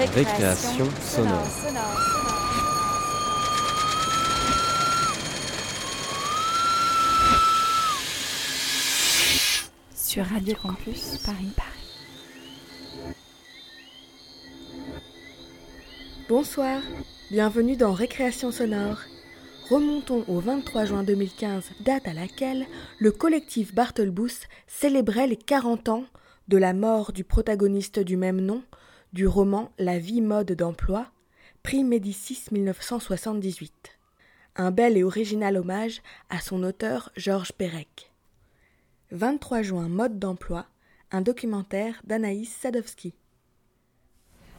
Récréation sonore. Sur Radio Campus Paris Paris. Bonsoir, bienvenue dans Récréation sonore. Remontons au 23 juin 2015, date à laquelle le collectif Bartelbous célébrait les 40 ans de la mort du protagoniste du même nom du roman La vie mode d'emploi, prix Médicis 1978. Un bel et original hommage à son auteur Georges Perec. 23 juin mode d'emploi, un documentaire d'Anaïs Sadowski.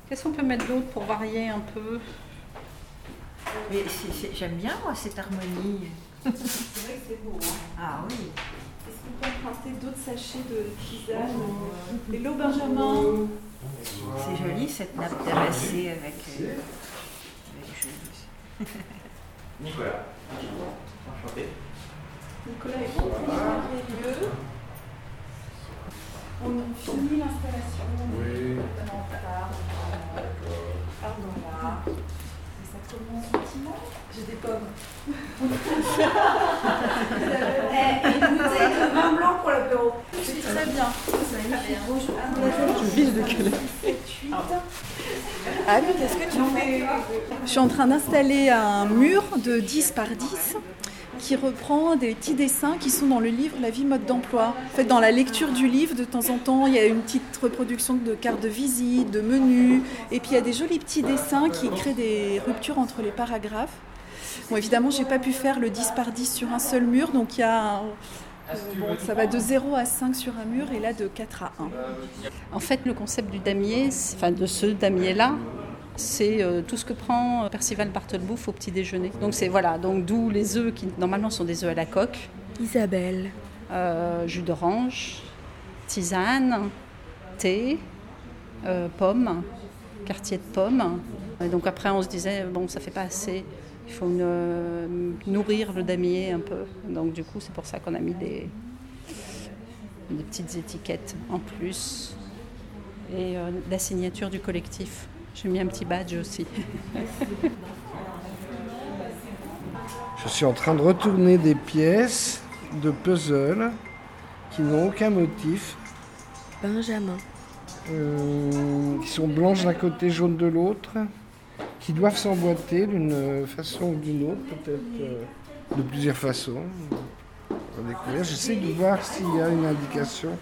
Qu'est-ce qu'on peut mettre d'autre pour varier un peu? J'aime bien moi cette harmonie. C'est vrai que c'est beau. Hein. Ah oui. Est-ce qu'on peut emprunter d'autres sachets de tisane Hello Benjamin? C'est joli cette nappe terrassée avec. euh, avec. Nicolas. Enchanté. Nicolas est complètement merveilleux. On finit l'installation. Oui. En retard. Pardon là. Et ça commence gentiment. J'ai des pommes. de vin blanc pour l'apéro. C'est très bien. Anne, qu'est-ce que tu fais Je suis en train d'installer un mur de 10 par 10 qui reprend des petits dessins qui sont dans le livre La vie mode d'emploi. Fait, dans la lecture du livre, de temps en temps, il y a une petite reproduction de cartes de visite, de menus, et puis il y a des jolis petits dessins qui créent des ruptures entre les paragraphes. Bon, évidemment, j'ai pas pu faire le 10 par 10 sur un seul mur, donc il y a euh, ça va de 0 à 5 sur un mur et là de 4 à 1. En fait, le concept du damier, enfin de ce damier-là, c'est euh, tout ce que prend Percival Bartelbouffe au petit déjeuner. Donc c'est voilà, donc d'où les œufs qui normalement sont des œufs à la coque, Isabelle. euh, jus d'orange, tisane, thé, euh, pommes, quartier de pommes. Et donc après on se disait bon ça fait pas assez, il faut euh, nourrir le damier un peu. Donc du coup c'est pour ça qu'on a mis des, des petites étiquettes en plus et euh, la signature du collectif. J'ai mis un petit badge aussi. Je suis en train de retourner des pièces de puzzle qui n'ont aucun motif, Benjamin. euh, qui sont blanches d'un côté, jaunes de l'autre, qui doivent s'emboîter d'une façon ou d'une autre, peut-être euh, de plusieurs façons. On va découvrir. J'essaie de voir s'il y a une indication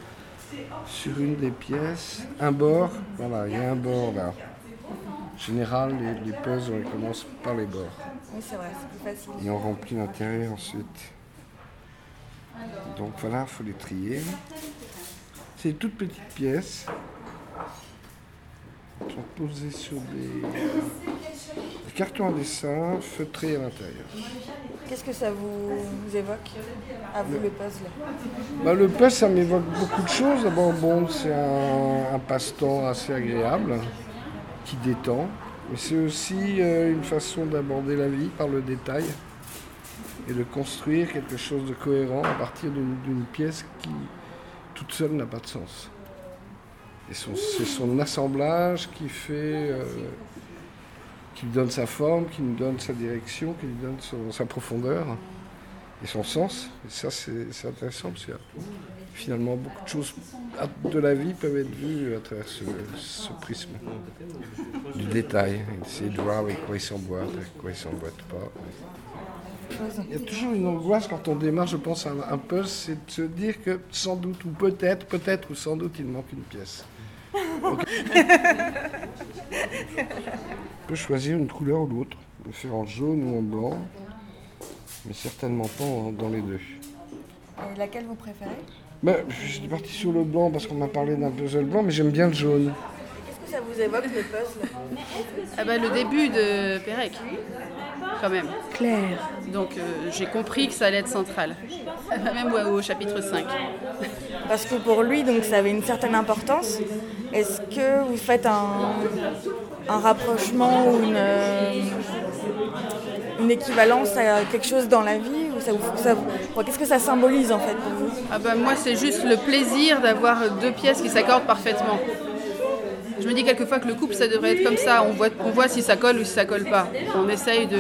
sur une des pièces. Un bord, voilà, il y a un bord là. En général, les, les puzzles, on commence par les bords. Oui, c'est vrai, c'est plus facile. Et on remplit l'intérieur ensuite. Donc voilà, il faut les trier. C'est des toutes petites pièces. Sont posées sur des, des cartons à dessin feutrés à l'intérieur. Qu'est-ce que ça vous, vous évoque À vous le puzzle? Bah, le puzzle, ça m'évoque beaucoup de choses. D'abord, bon, c'est un, un passe-temps assez agréable, qui détend. Mais c'est aussi euh, une façon d'aborder la vie par le détail et de construire quelque chose de cohérent à partir d'une pièce qui, toute seule, n'a pas de sens. Et c'est son assemblage qui fait, euh, qui lui donne sa forme, qui nous donne sa direction, qui lui donne sa profondeur et son sens. Et ça, c'est intéressant parce que finalement, beaucoup de choses de la vie peuvent être vues à travers ce, ce prisme du détail. Essayer de voir avec quoi il s'emboîte, avec quoi il s'emboîte pas. Il y a toujours une angoisse quand on démarre, je pense, un, un puzzle, c'est de se dire que sans doute, ou peut-être, peut-être ou sans doute, il manque une pièce. On peut choisir une couleur ou l'autre, le faire en jaune ou en blanc, mais certainement pas dans les deux. Et laquelle vous préférez? Ben, je suis parti sur le blanc parce qu'on m'a parlé d'un puzzle blanc, mais j'aime bien le jaune. Qu'est-ce que ça vous évoque, le puzzle? Ah bah, le début de Pérec, quand même. Claire. Donc euh, j'ai compris que ça allait être central, même au, au chapitre 5. Parce que pour lui, donc, ça avait une certaine importance. Est-ce que vous faites un, un rapprochement ou une, euh, une équivalence à quelque chose dans la vie ça Qu'est-ce que ça symbolise en fait pour vous? Ah bah, moi c'est juste le plaisir d'avoir deux pièces qui s'accordent parfaitement. Je me dis quelquefois que le couple, ça devrait être comme ça. On voit, on voit si ça colle ou si ça colle pas. On essaye de,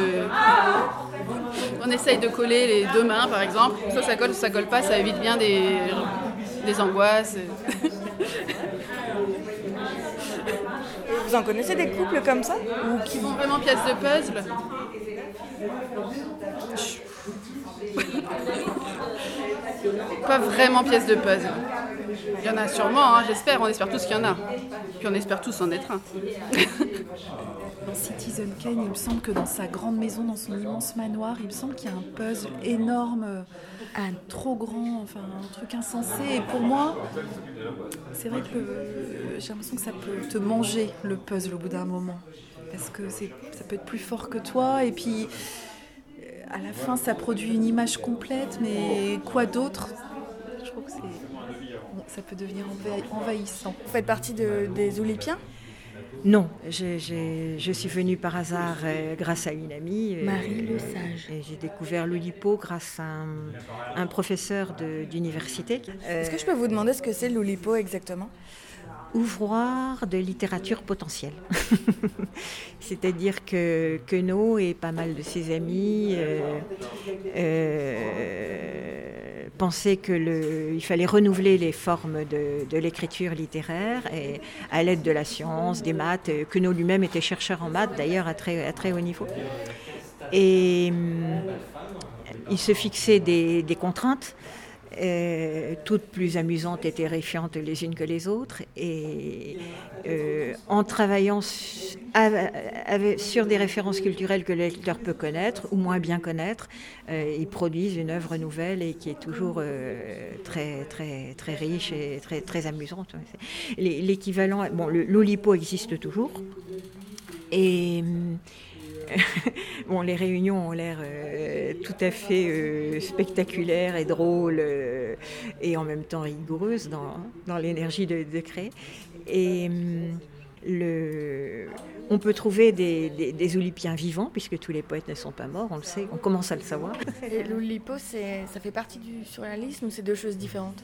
on essaye de coller les deux mains, par exemple. Soit ça colle, soit ça colle pas. Ça évite bien des, des angoisses. Vous en connaissez des couples comme ça? Ou qui font vraiment pièce de puzzle Pas vraiment pièce de puzzle. Il y en a sûrement, hein, j'espère. On espère tous qu'il y en a. Puis on espère tous en être un. Dans Citizen Kane, il me semble que dans sa grande maison, dans son immense manoir, il me semble qu'il y a un puzzle énorme, euh, un trop grand, enfin un truc insensé. Et pour moi, c'est vrai que le- j'ai l'impression que ça peut te manger le puzzle au bout d'un moment, parce que ça peut être plus fort que toi. Et puis euh, à la fin, ça produit une image complète, mais quoi d'autre? Je trouve que bon, ça peut devenir envahi- envahissant. Vous faites partie de- des Oulipiens Non, je suis venue par hasard euh, grâce à une amie. euh, Marie Le Sage. Et j'ai découvert l'Oulipo grâce à un, un professeur d'université. Euh, Est-ce que je peux vous demander ce que c'est l'Oulipo exactement? Ouvroir de littérature potentielle. C'est-à-dire que Queneau et pas mal de ses amis euh, euh, pensaient qu'il fallait renouveler les formes de, l'écriture littéraire et à l'aide de la science, des maths. Queneau lui-même était chercheur en maths, d'ailleurs à très, à très haut niveau. Et hum, il se fixait des contraintes euh, toutes plus amusantes et terrifiantes les unes que les autres. Et euh, en travaillant sur des références culturelles que le lecteur peut connaître ou moins bien connaître, euh, ils produisent une œuvre nouvelle et qui est toujours euh, très, très, très riche et très, très amusante. L'équivalent, bon, existe toujours. Et bon, les réunions ont l'air euh, tout à fait euh, spectaculaires et drôles euh, et en même temps rigoureuses dans, dans l'énergie de, de créer. Et hum, le, on peut trouver des, des, des Oulipiens vivants, puisque tous les poètes ne sont pas morts, on le sait, on commence à le savoir. Et l'Oulipo, ça fait partie du surréalisme ou c'est deux choses différentes?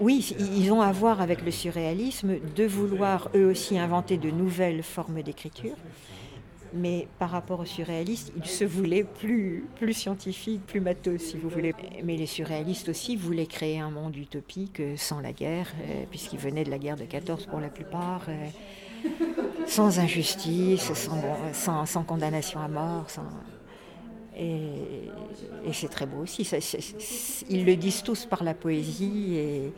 Oui, ils ont à voir avec le surréalisme de vouloir eux aussi inventer de nouvelles formes d'écriture. Mais par rapport aux surréalistes, ils se voulaient plus, plus scientifiques, plus matheux, si vous voulez. Mais les surréalistes aussi voulaient créer un monde utopique euh, sans la guerre, euh, puisqu'ils venaient de la guerre de 14 pour la plupart, euh, sans injustice, sans, sans, condamnation à mort. Sans... Et, c'est très beau aussi. Ils le disent tous par la poésie et,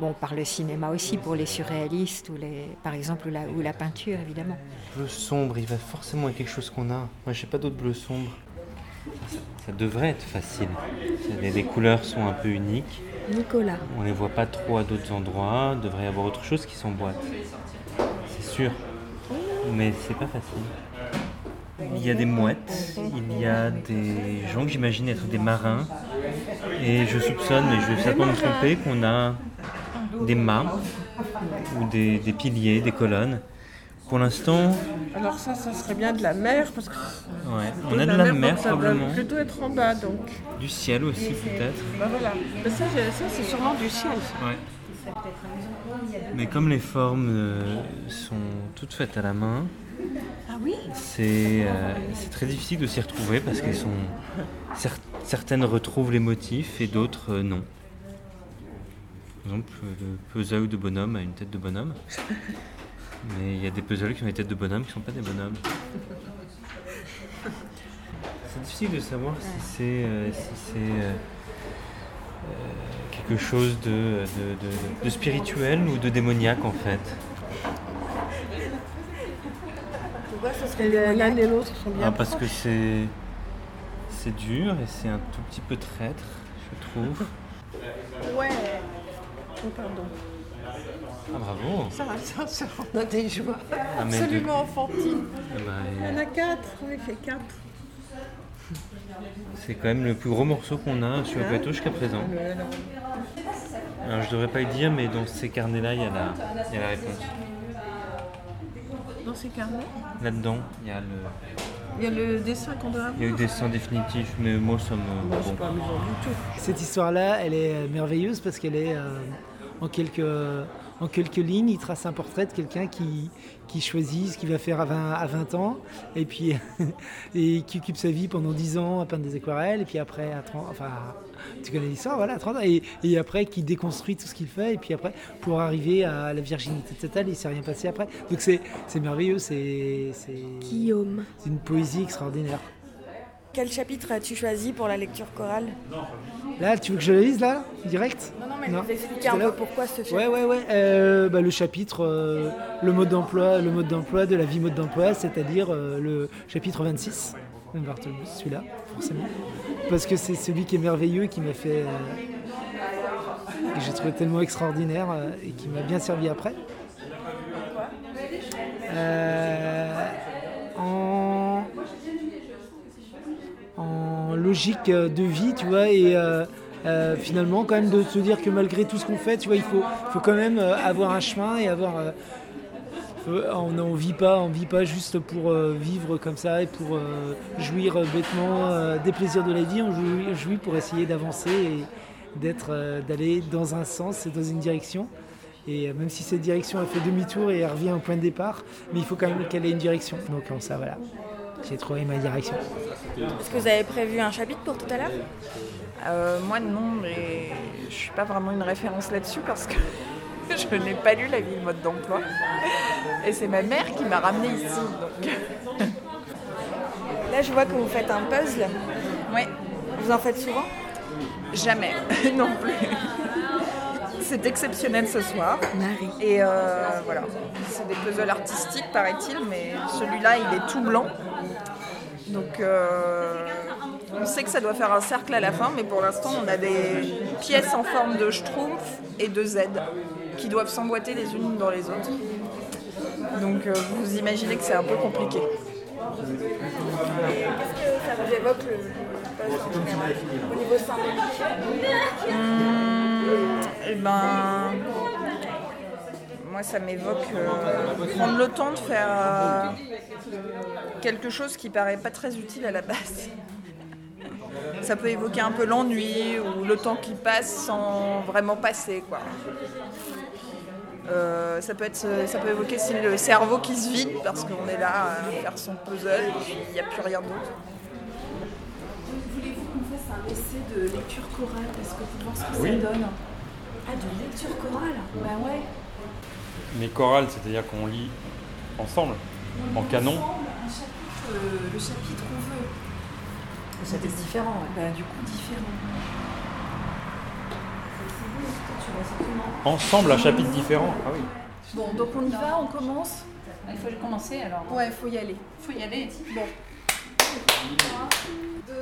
bon, par le cinéma aussi, pour les surréalistes, ou les, par exemple, ou la, ou la peinture, évidemment. Bleu sombre, il va forcément être quelque chose qu'on a. Moi, j'ai pas d'autre bleu sombre. Ça, ça devrait être facile. Les, les couleurs sont un peu uniques. Nicolas. On les voit pas trop à d'autres endroits. Il devrait y avoir autre chose qui s'emboîte. C'est sûr. Mais c'est pas facile. Il y a des mouettes, il y a des gens que j'imagine être des marins. Et je soupçonne, mais je vais certainement me tromper, qu'on a des mâts ou des, des piliers, des colonnes. Pour l'instant, Alors ça, ça serait bien de la mer, parce que ouais, on a de la mer donc ça probablement. plutôt être en bas, donc. Du ciel aussi peut-être. Bah voilà. Mais ça, c'est sûrement du ciel. Ouais. Mais comme les formes euh, sont toutes faites à la main, Ah oui c'est euh, c'est très difficile de s'y retrouver parce qu'elles sont cer- certaines retrouvent les motifs et d'autres euh, non. Par exemple, le puzzle de bonhomme a une tête de bonhomme, mais il y a des puzzles qui ont des têtes de bonhomme qui ne sont pas des bonhommes. C'est difficile de savoir si c'est euh, si quelque chose de, de- de- de spirituel ou de démoniaque en fait. Pourquoi ce serait Et le- démoniaque l'un et l'autre sont bien Ah, parce que c'est c'est dur et c'est un tout petit peu traître, je trouve. Ouais. Oh, pardon. Ah bravo. Ça, ça, ça, on a des joies Ah, mais de- absolument enfantines. Ah bah, Il y en a quatre, oui, il fait quatre. c'est quand même le plus gros morceau qu'on a sur le plateau jusqu'à présent. Alors, Alors je devrais pas le dire, mais dans ces carnets-là, il y, a la- il y a la réponse. Dans ces carnets, Là-dedans, il y a le, il y a le dessin qu'on doit avoir. il y a le dessin définitif, mais moi ça me. Bon, c'est bon. pas amusant du tout. Cette histoire-là, elle est merveilleuse parce qu'elle est, euh, en quelques, en quelques lignes, il trace un portrait de quelqu'un qui, qui choisit ce qu'il va faire à 20, à 20 ans, et puis et qui occupe sa vie pendant 10 ans à peindre des aquarelles, et puis après à 30, enfin, tu connais l'histoire, voilà, à 30 ans, et, et après qui déconstruit tout ce qu'il fait, et puis après pour arriver à la virginité totale, il ne s'est rien passé après. Donc c'est c'est merveilleux, c'est c'est- Guillaume. c'est une poésie extraordinaire. Quel chapitre as-tu choisi pour la lecture chorale? Là, tu veux que je le lise là, direct Non, non, mais Non. nous expliquer un peu pourquoi ce chapitre. Ouais, ouais, ouais. Euh, bah, le chapitre, euh, le mode d'emploi, le mode d'emploi de la vie mode d'emploi, c'est-à-dire euh, le chapitre 26, même Bartholomé, celui-là, forcément, parce que c'est celui qui est merveilleux, qui m'a fait, euh, que j'ai trouvé tellement extraordinaire et qui m'a bien servi après. Euh, logique euh, de vie, tu vois, et euh, euh, finalement, quand même, de se dire que malgré tout ce qu'on fait, tu vois, il faut, faut quand même avoir un chemin et avoir. on ne vit pas, vit pas juste pour vivre comme ça et pour jouir bêtement des plaisirs de la vie. On jouit, pour essayer d'avancer et d'être, d'aller dans un sens et dans une direction. Et même si cette direction a fait demi-tour et elle revient au point de départ, mais il faut quand même qu'elle ait une direction. Donc ça, voilà, j'ai trouvé ma direction. Est-ce que vous avez prévu un chapitre pour tout à l'heure? Euh, moi non, mais je suis pas vraiment une référence là-dessus parce que je n'ai pas lu la vie de mode d'emploi. Et c'est ma mère qui m'a ramenée ici. Donc... Là, je vois que vous faites un puzzle. Oui. Vous en faites souvent? Jamais, non plus. C'est exceptionnel ce soir. Marie. Et euh, voilà, c'est des puzzles artistiques paraît-il, mais celui-là il est tout blanc. Donc euh, on sait que ça doit faire un cercle à la fin, mais pour l'instant on a des pièces en forme de schtroumpf et de Z qui doivent s'emboîter les unes dans les autres. Donc euh, vous imaginez que c'est un peu compliqué. Qu'est-ce que ça vous évoque le, le au niveau symbolique Hum, eh ben, moi, ça m'évoque euh, prendre le temps de faire euh, quelque chose qui paraît pas très utile à la base. Ça peut évoquer un peu l'ennui ou le temps qui passe sans vraiment passer, quoi. Euh, ça, peut être, ça peut évoquer le cerveau qui se vide parce qu'on est là à faire son puzzle et il n'y a plus rien d'autre. Voulez-vous qu'on fasse un essai de lecture chorale Parce que pour voir ce que Oui. ça donne. Ah, de lecture chorale? Bah ouais. Mais chorale, c'est-à-dire qu'on lit ensemble, en canon. Un chapitre, euh, le chapitre qu'on veut. Ça c'est différent. Bah, du coup, différent. Ensemble, un chapitre différent. Ah oui. Bon, donc on y va, on commence? Il faut commencer alors. Ouais, il faut y aller. Il faut y aller. Bon. 2,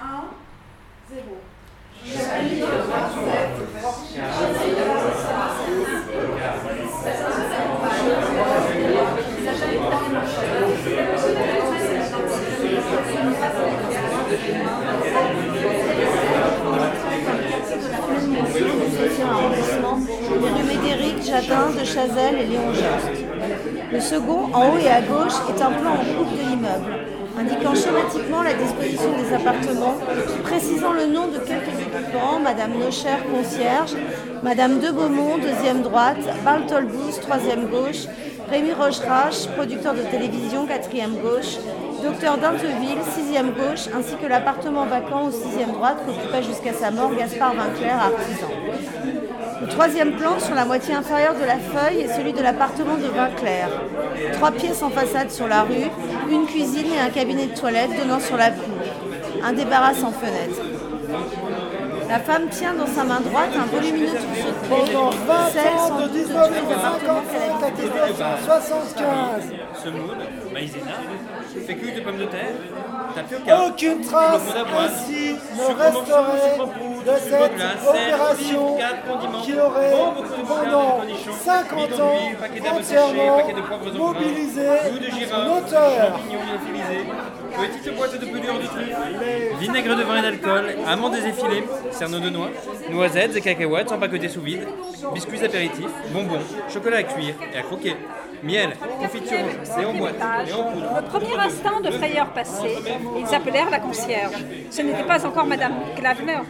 1, 0. arrondissement, les rues Médéric, Jardin, de Chazelle et Léon Jost. Le second, en haut et à gauche, est un plan en coupe de l'immeuble, indiquant schématiquement la disposition des appartements, précisant le nom de quelques occupants, Madame Nocher, concierge, Madame de Beaumont, deuxième droite, Bartolbous, troisième gauche, Rémi Rocherach, producteur de télévision, quatrième gauche, Docteur d'Inteville, sixième gauche, ainsi que l'appartement vacant au sixième droite qu'occupait jusqu'à sa mort Gaspard Vinclair, artisan. Le troisième plan, sur la moitié inférieure de la feuille, est celui de l'appartement de Vinclair. Trois pièces en façade sur la rue, une cuisine et un cabinet de toilette donnant sur la cour. Un débarras sans fenêtre. La femme tient dans sa main droite un volumineux trousseau de clés, celle sans doute de tous les appartements qu'elle a visités. 75. Semoule, maïzena, fécule de pommes de terre, Aucune trace ainsi ne resterait de cette opération qui aurait pendant de cornichons, 50 bidon ans entièrement mobilisé son auteur. petite boîte de pelure de truffe, vinaigre de vin et d'alcool, amandes effilées, cerneaux de noix, noisettes et cacahuètes empaquetées sous vide, biscuits apéritifs, bonbons, chocolat à cuire et à croquer, miel, confiture. Notre premier instant de frayeur passé, ils appelèrent la concierge. Ce n'était pas encore Madame Klavener,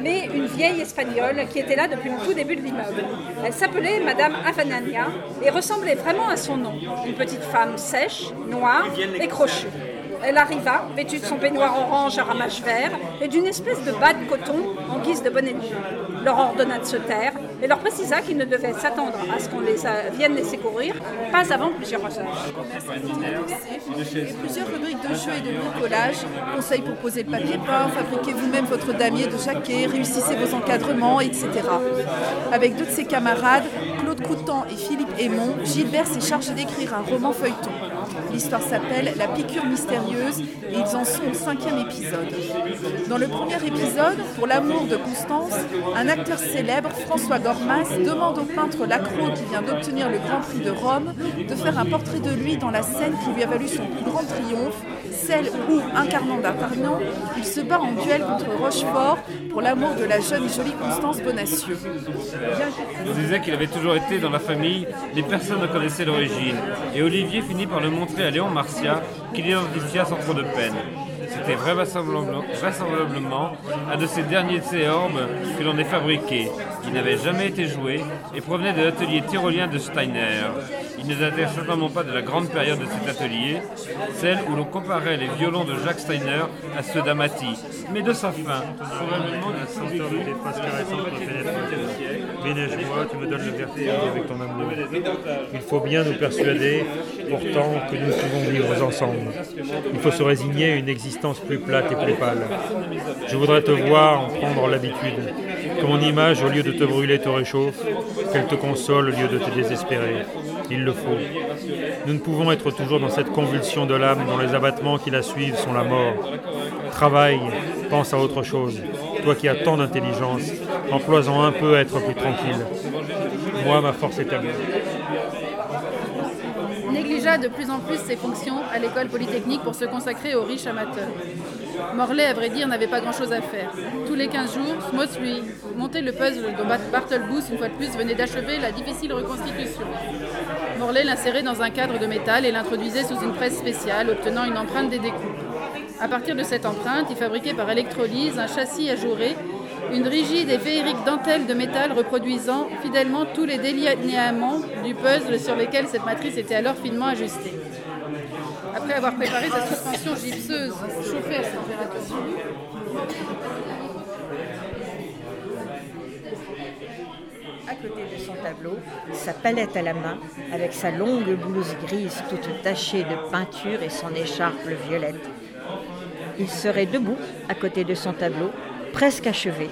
mais une vieille espagnole qui était là depuis le tout début de l'immeuble. Elle s'appelait Madame Avanania et ressemblait vraiment à son nom. Une petite femme sèche, noire et crochue. Elle arriva, vêtue de son peignoir orange à ramages verts et d'une espèce de bas de coton en guise de bonnet de nuit. Leur ordonna de se taire et leur précisa qu'ils ne devaient s'attendre à ce qu'on les a- vienne laisser courir, pas avant plusieurs heures. Plusieurs rubriques de jeux et de bricolage, conseils pour poser le papier peint, fabriquez vous-même votre damier de jaquet, réussissez vos encadrements, etc. Avec deux de ses camarades, Claude Coutan et Philippe Aymon, Gilbert s'est chargé d'écrire un roman feuilleton. L'histoire s'appelle La piqûre mystérieuse et ils en sont au cinquième épisode. Dans le premier épisode, pour l'amour de Constance, un acteur célèbre, François Gormas, demande au peintre Lacroix qui vient d'obtenir le Grand Prix de Rome de faire un portrait de lui dans la scène qui lui a valu son plus grand triomphe, celle où, incarnant D'Artagnan, il se bat en duel contre Rochefort pour l'amour de la jeune et jolie Constance Bonacieux. On disait qu'il avait toujours été dans la famille, les personnes ne connaissaient l'origine. Et Olivier finit par le montrer à Léon Marcia, qu'il identifia sans trop de peine. C'était vraisemblablement, vraisemblablement un de ces derniers théorbes que l'on ait fabriqué. Il n'avait jamais été joué et provenait de l'atelier tyrolien de Steiner. Il ne datait certainement pas de la grande période de cet atelier, celle où l'on comparait les violons de Jacques Steiner à ceux d'Amati, mais de sa fin. Probablement La senteur de tes phrases caressantes me pénètre le cœur. Ménage-moi, tu me donnes le vertige avec ton amour. Il faut bien nous persuader, pourtant, que nous pouvons vivre ensemble. Il faut se résigner à une existence plus plate et plus pâle. Je voudrais te voir en prendre l'habitude. Mon image, au lieu de te brûler, te réchauffe. Qu'elle te console au lieu de te désespérer. Il le faut. Nous ne pouvons être toujours dans cette convulsion de l'âme dont les abattements qui la suivent sont la mort. Travaille, pense à autre chose. Toi qui as tant d'intelligence, emploie-en un peu à être plus tranquille. Moi, ma force est à. Négligea de plus en plus ses fonctions à l'école polytechnique pour se consacrer aux riches amateurs. Morlaix, à vrai dire, n'avait pas grand-chose à faire. Tous les 15 jours, Smoth lui montait le puzzle dont Bart- Bartlebooth, une fois de plus, venait d'achever la difficile reconstitution. Morlaix l'insérait dans un cadre de métal et l'introduisait sous une presse spéciale, obtenant une empreinte des découpes. À partir de cette empreinte, il fabriquait par électrolyse un châssis ajouré, une rigide et féerique dentelle de métal reproduisant fidèlement tous les délinéaments du puzzle sur lesquels cette matrice était alors finement ajustée. Après avoir préparé sa suspension gypseuse chauffée à température À côté de son tableau, sa palette à la main, avec sa longue blouse grise toute tachée de peinture et son écharpe violette. Il serait debout à côté de son tableau, presque achevé,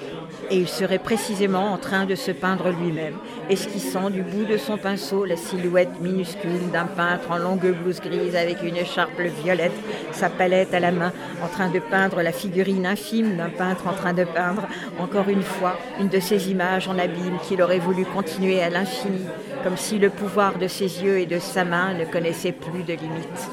et il serait précisément en train de se peindre lui-même, esquissant du bout de son pinceau la silhouette minuscule d'un peintre en longue blouse grise avec une écharpe violette, sa palette à la main, en train de peindre la figurine infime d'un peintre en train de peindre, encore une fois, une de ces images en abîme qu'il aurait voulu continuer à l'infini, comme si le pouvoir de ses yeux et de sa main ne connaissait plus de limites.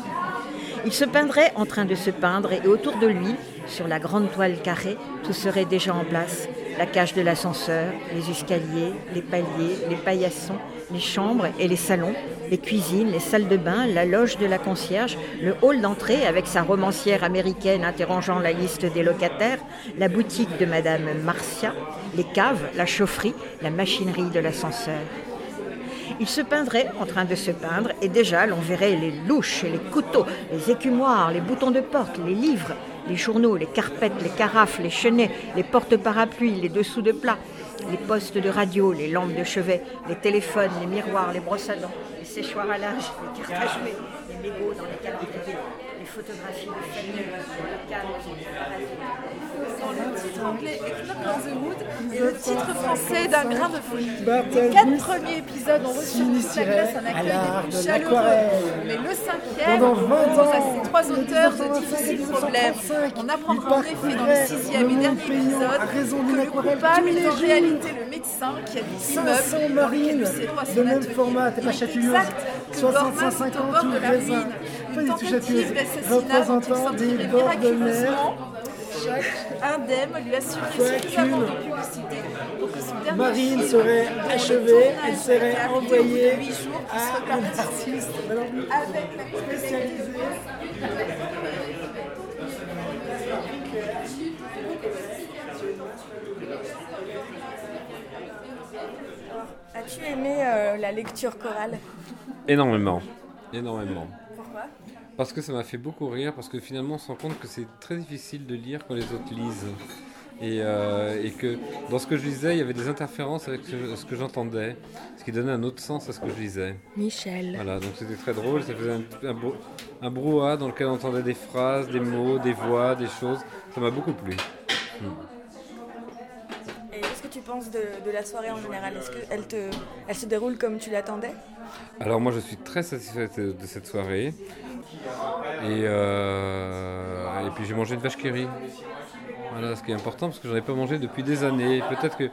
Il se peindrait en train de se peindre et autour de lui, sur la grande toile carrée, tout serait déjà en place. La cage de l'ascenseur, les escaliers, les paliers, les paillassons, les chambres et les salons, les cuisines, les salles de bain, la loge de la concierge, le hall d'entrée avec sa romancière américaine interrogeant la liste des locataires, la boutique de Madame Marcia, les caves, la chaufferie, la machinerie de l'ascenseur. Il se peindrait en train de se peindre et déjà l'on verrait les louches, les couteaux, les écumoires, les boutons de porte, les livres, les journaux, les carpettes, les carafes, les chenets, les porte-parapluies, les dessous de plats, les postes de radio, les lampes de chevet, les téléphones, les miroirs, les brosses à dents, les séchoirs à linge, les cartes à jouer, les mégots dans les photographies de famille, les cadres Dans le titre anglais on the Wood et le titre français d'un grain de folie. Les quatre premiers épisodes ont reçu toute la classe un accueil des de plus chaleureux. Mais le cinquième Pendant 20 pose ans, à ces trois auteurs de 1925 difficiles problèmes. 1935, On apprendra en effet dans le sixième le et dernier épisode que le coupable est en réalité le médecin qui habite 500 l'immeuble trois de même format, t'es pas chatouilleuse. Exact, que 60 Gorman 150 est au bord de la ruine une tentative d'assassinat dont il miraculeusement indemne lui assurer suffisamment de publicité. Pour que son dernier Marine film, serait achevée, elle serait envoyée jours, à un artiste. Avec la spécialisé. As-tu aimé euh, la lecture chorale? Énormément, énormément. Parce que ça m'a fait beaucoup rire, parce que finalement on se rend compte que c'est très difficile de lire quand les autres lisent. Et, euh, et que dans ce que je lisais, il y avait des interférences avec ce, que j'entendais, ce qui donnait un autre sens à ce que je lisais. Michel. Voilà, donc c'était très drôle, ça faisait un, un brouhaha dans lequel on entendait des phrases, des mots, des voix, des choses. Ça m'a beaucoup plu. Hmm. Que tu penses de, de la soirée en général? Est-ce qu'elle te, elle se déroule comme tu l'attendais? Alors moi je suis très satisfait de de cette soirée. Et, euh, et puis j'ai mangé une vache qui rit. Voilà, ce qui est important parce que j'en ai pas mangé depuis des années. Peut-être que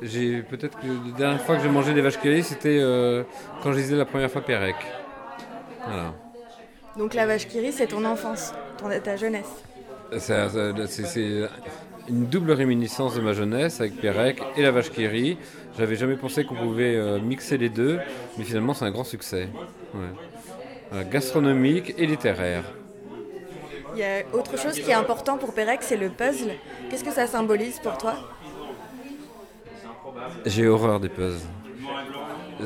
j'ai peut-être que la dernière fois que j'ai mangé des vaches qui c'était euh, quand je lisais la première fois Pérec. Voilà. Donc la vache qui rit, c'est ton enfance, ton, ta jeunesse. C'est une double réminiscence de ma jeunesse avec Pérec et la vache qui rit. J'avais jamais pensé qu'on pouvait euh, mixer les deux, mais finalement c'est un grand succès. Ouais. Voilà, gastronomique et littéraire. Il y a autre chose qui est important pour Pérec, c'est le puzzle. Qu'est-ce que ça symbolise pour toi? J'ai horreur des puzzles.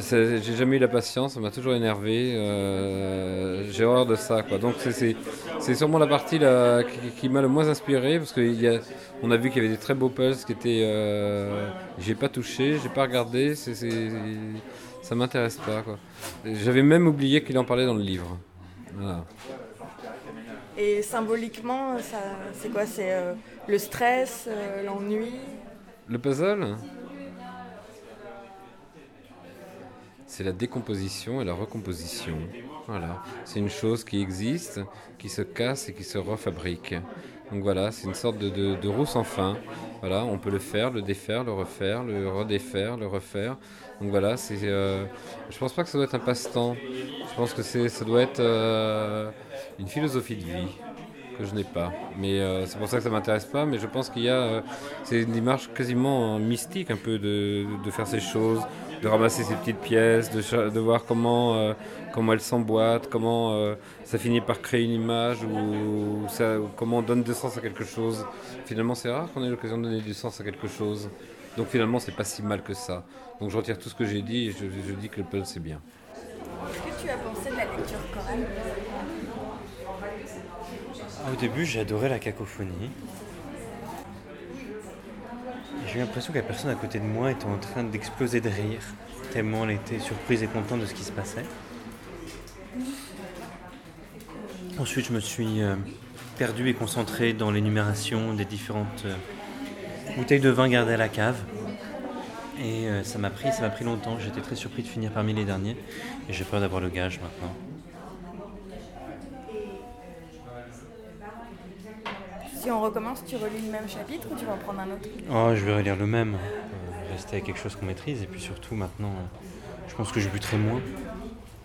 J'ai jamais eu la patience, ça m'a toujours énervé. euh, J'ai horreur de ça, quoi. Donc c'est- sûrement la partie là, qui, qui m'a le moins inspiré parce qu'on a, vu qu'il y avait des très beaux puzzles qui étaient. Euh, j'ai pas touché, j'ai pas regardé. c'est c'est- ça m'intéresse pas. J'avais même oublié qu'il en parlait dans le livre. Voilà. Et symboliquement, c'est quoi? C'est euh, le stress, l'ennui? Le puzzle? C'est la décomposition et la recomposition. Voilà. C'est une chose qui existe, qui se casse et qui se refabrique. Donc voilà, c'est une sorte de, roue sans fin. Voilà, on peut le faire, le défaire, le refaire, le redéfaire, le refaire. Donc voilà, c'est. Euh, je pense pas que ça doit être un passe-temps. Je pense que c'est, ça doit être euh, une philosophie de vie que je n'ai pas. Mais euh, c'est pour ça que ça m'intéresse pas. Mais je pense qu'il y a, euh, c'est une démarche quasiment mystique un peu de faire ces choses, de ramasser ces petites pièces, de, de voir comment euh, comment elles s'emboîtent, comment euh, ça finit par créer une image ou ça, comment on donne du sens à quelque chose. Finalement, c'est rare qu'on ait l'occasion de donner du sens à quelque chose. Donc finalement, c'est pas si mal que ça. Donc je retire tout ce que j'ai dit et je, je dis que le puzzle c'est bien. Qu'est-ce que tu as pensé de la lecture chorale Ah, Au début, j'ai adoré la cacophonie. J'ai l'impression que la personne à côté de moi était en train d'exploser de rire, tellement elle était surprise et contente de ce qui se passait. Ensuite, je me suis euh, perdu et concentré dans l'énumération des différentes euh, bouteilles de vin gardées à la cave. Et euh, ça m'a pris, ça m'a pris longtemps. J'étais très surpris de finir parmi les derniers. Et j'ai peur d'avoir le gage maintenant. On recommence, tu relis le même chapitre ou tu vas en prendre un autre Oh, je vais relire le même. Euh, rester avec quelque chose qu'on maîtrise. Et puis surtout, maintenant, euh, je pense que je buterai moins.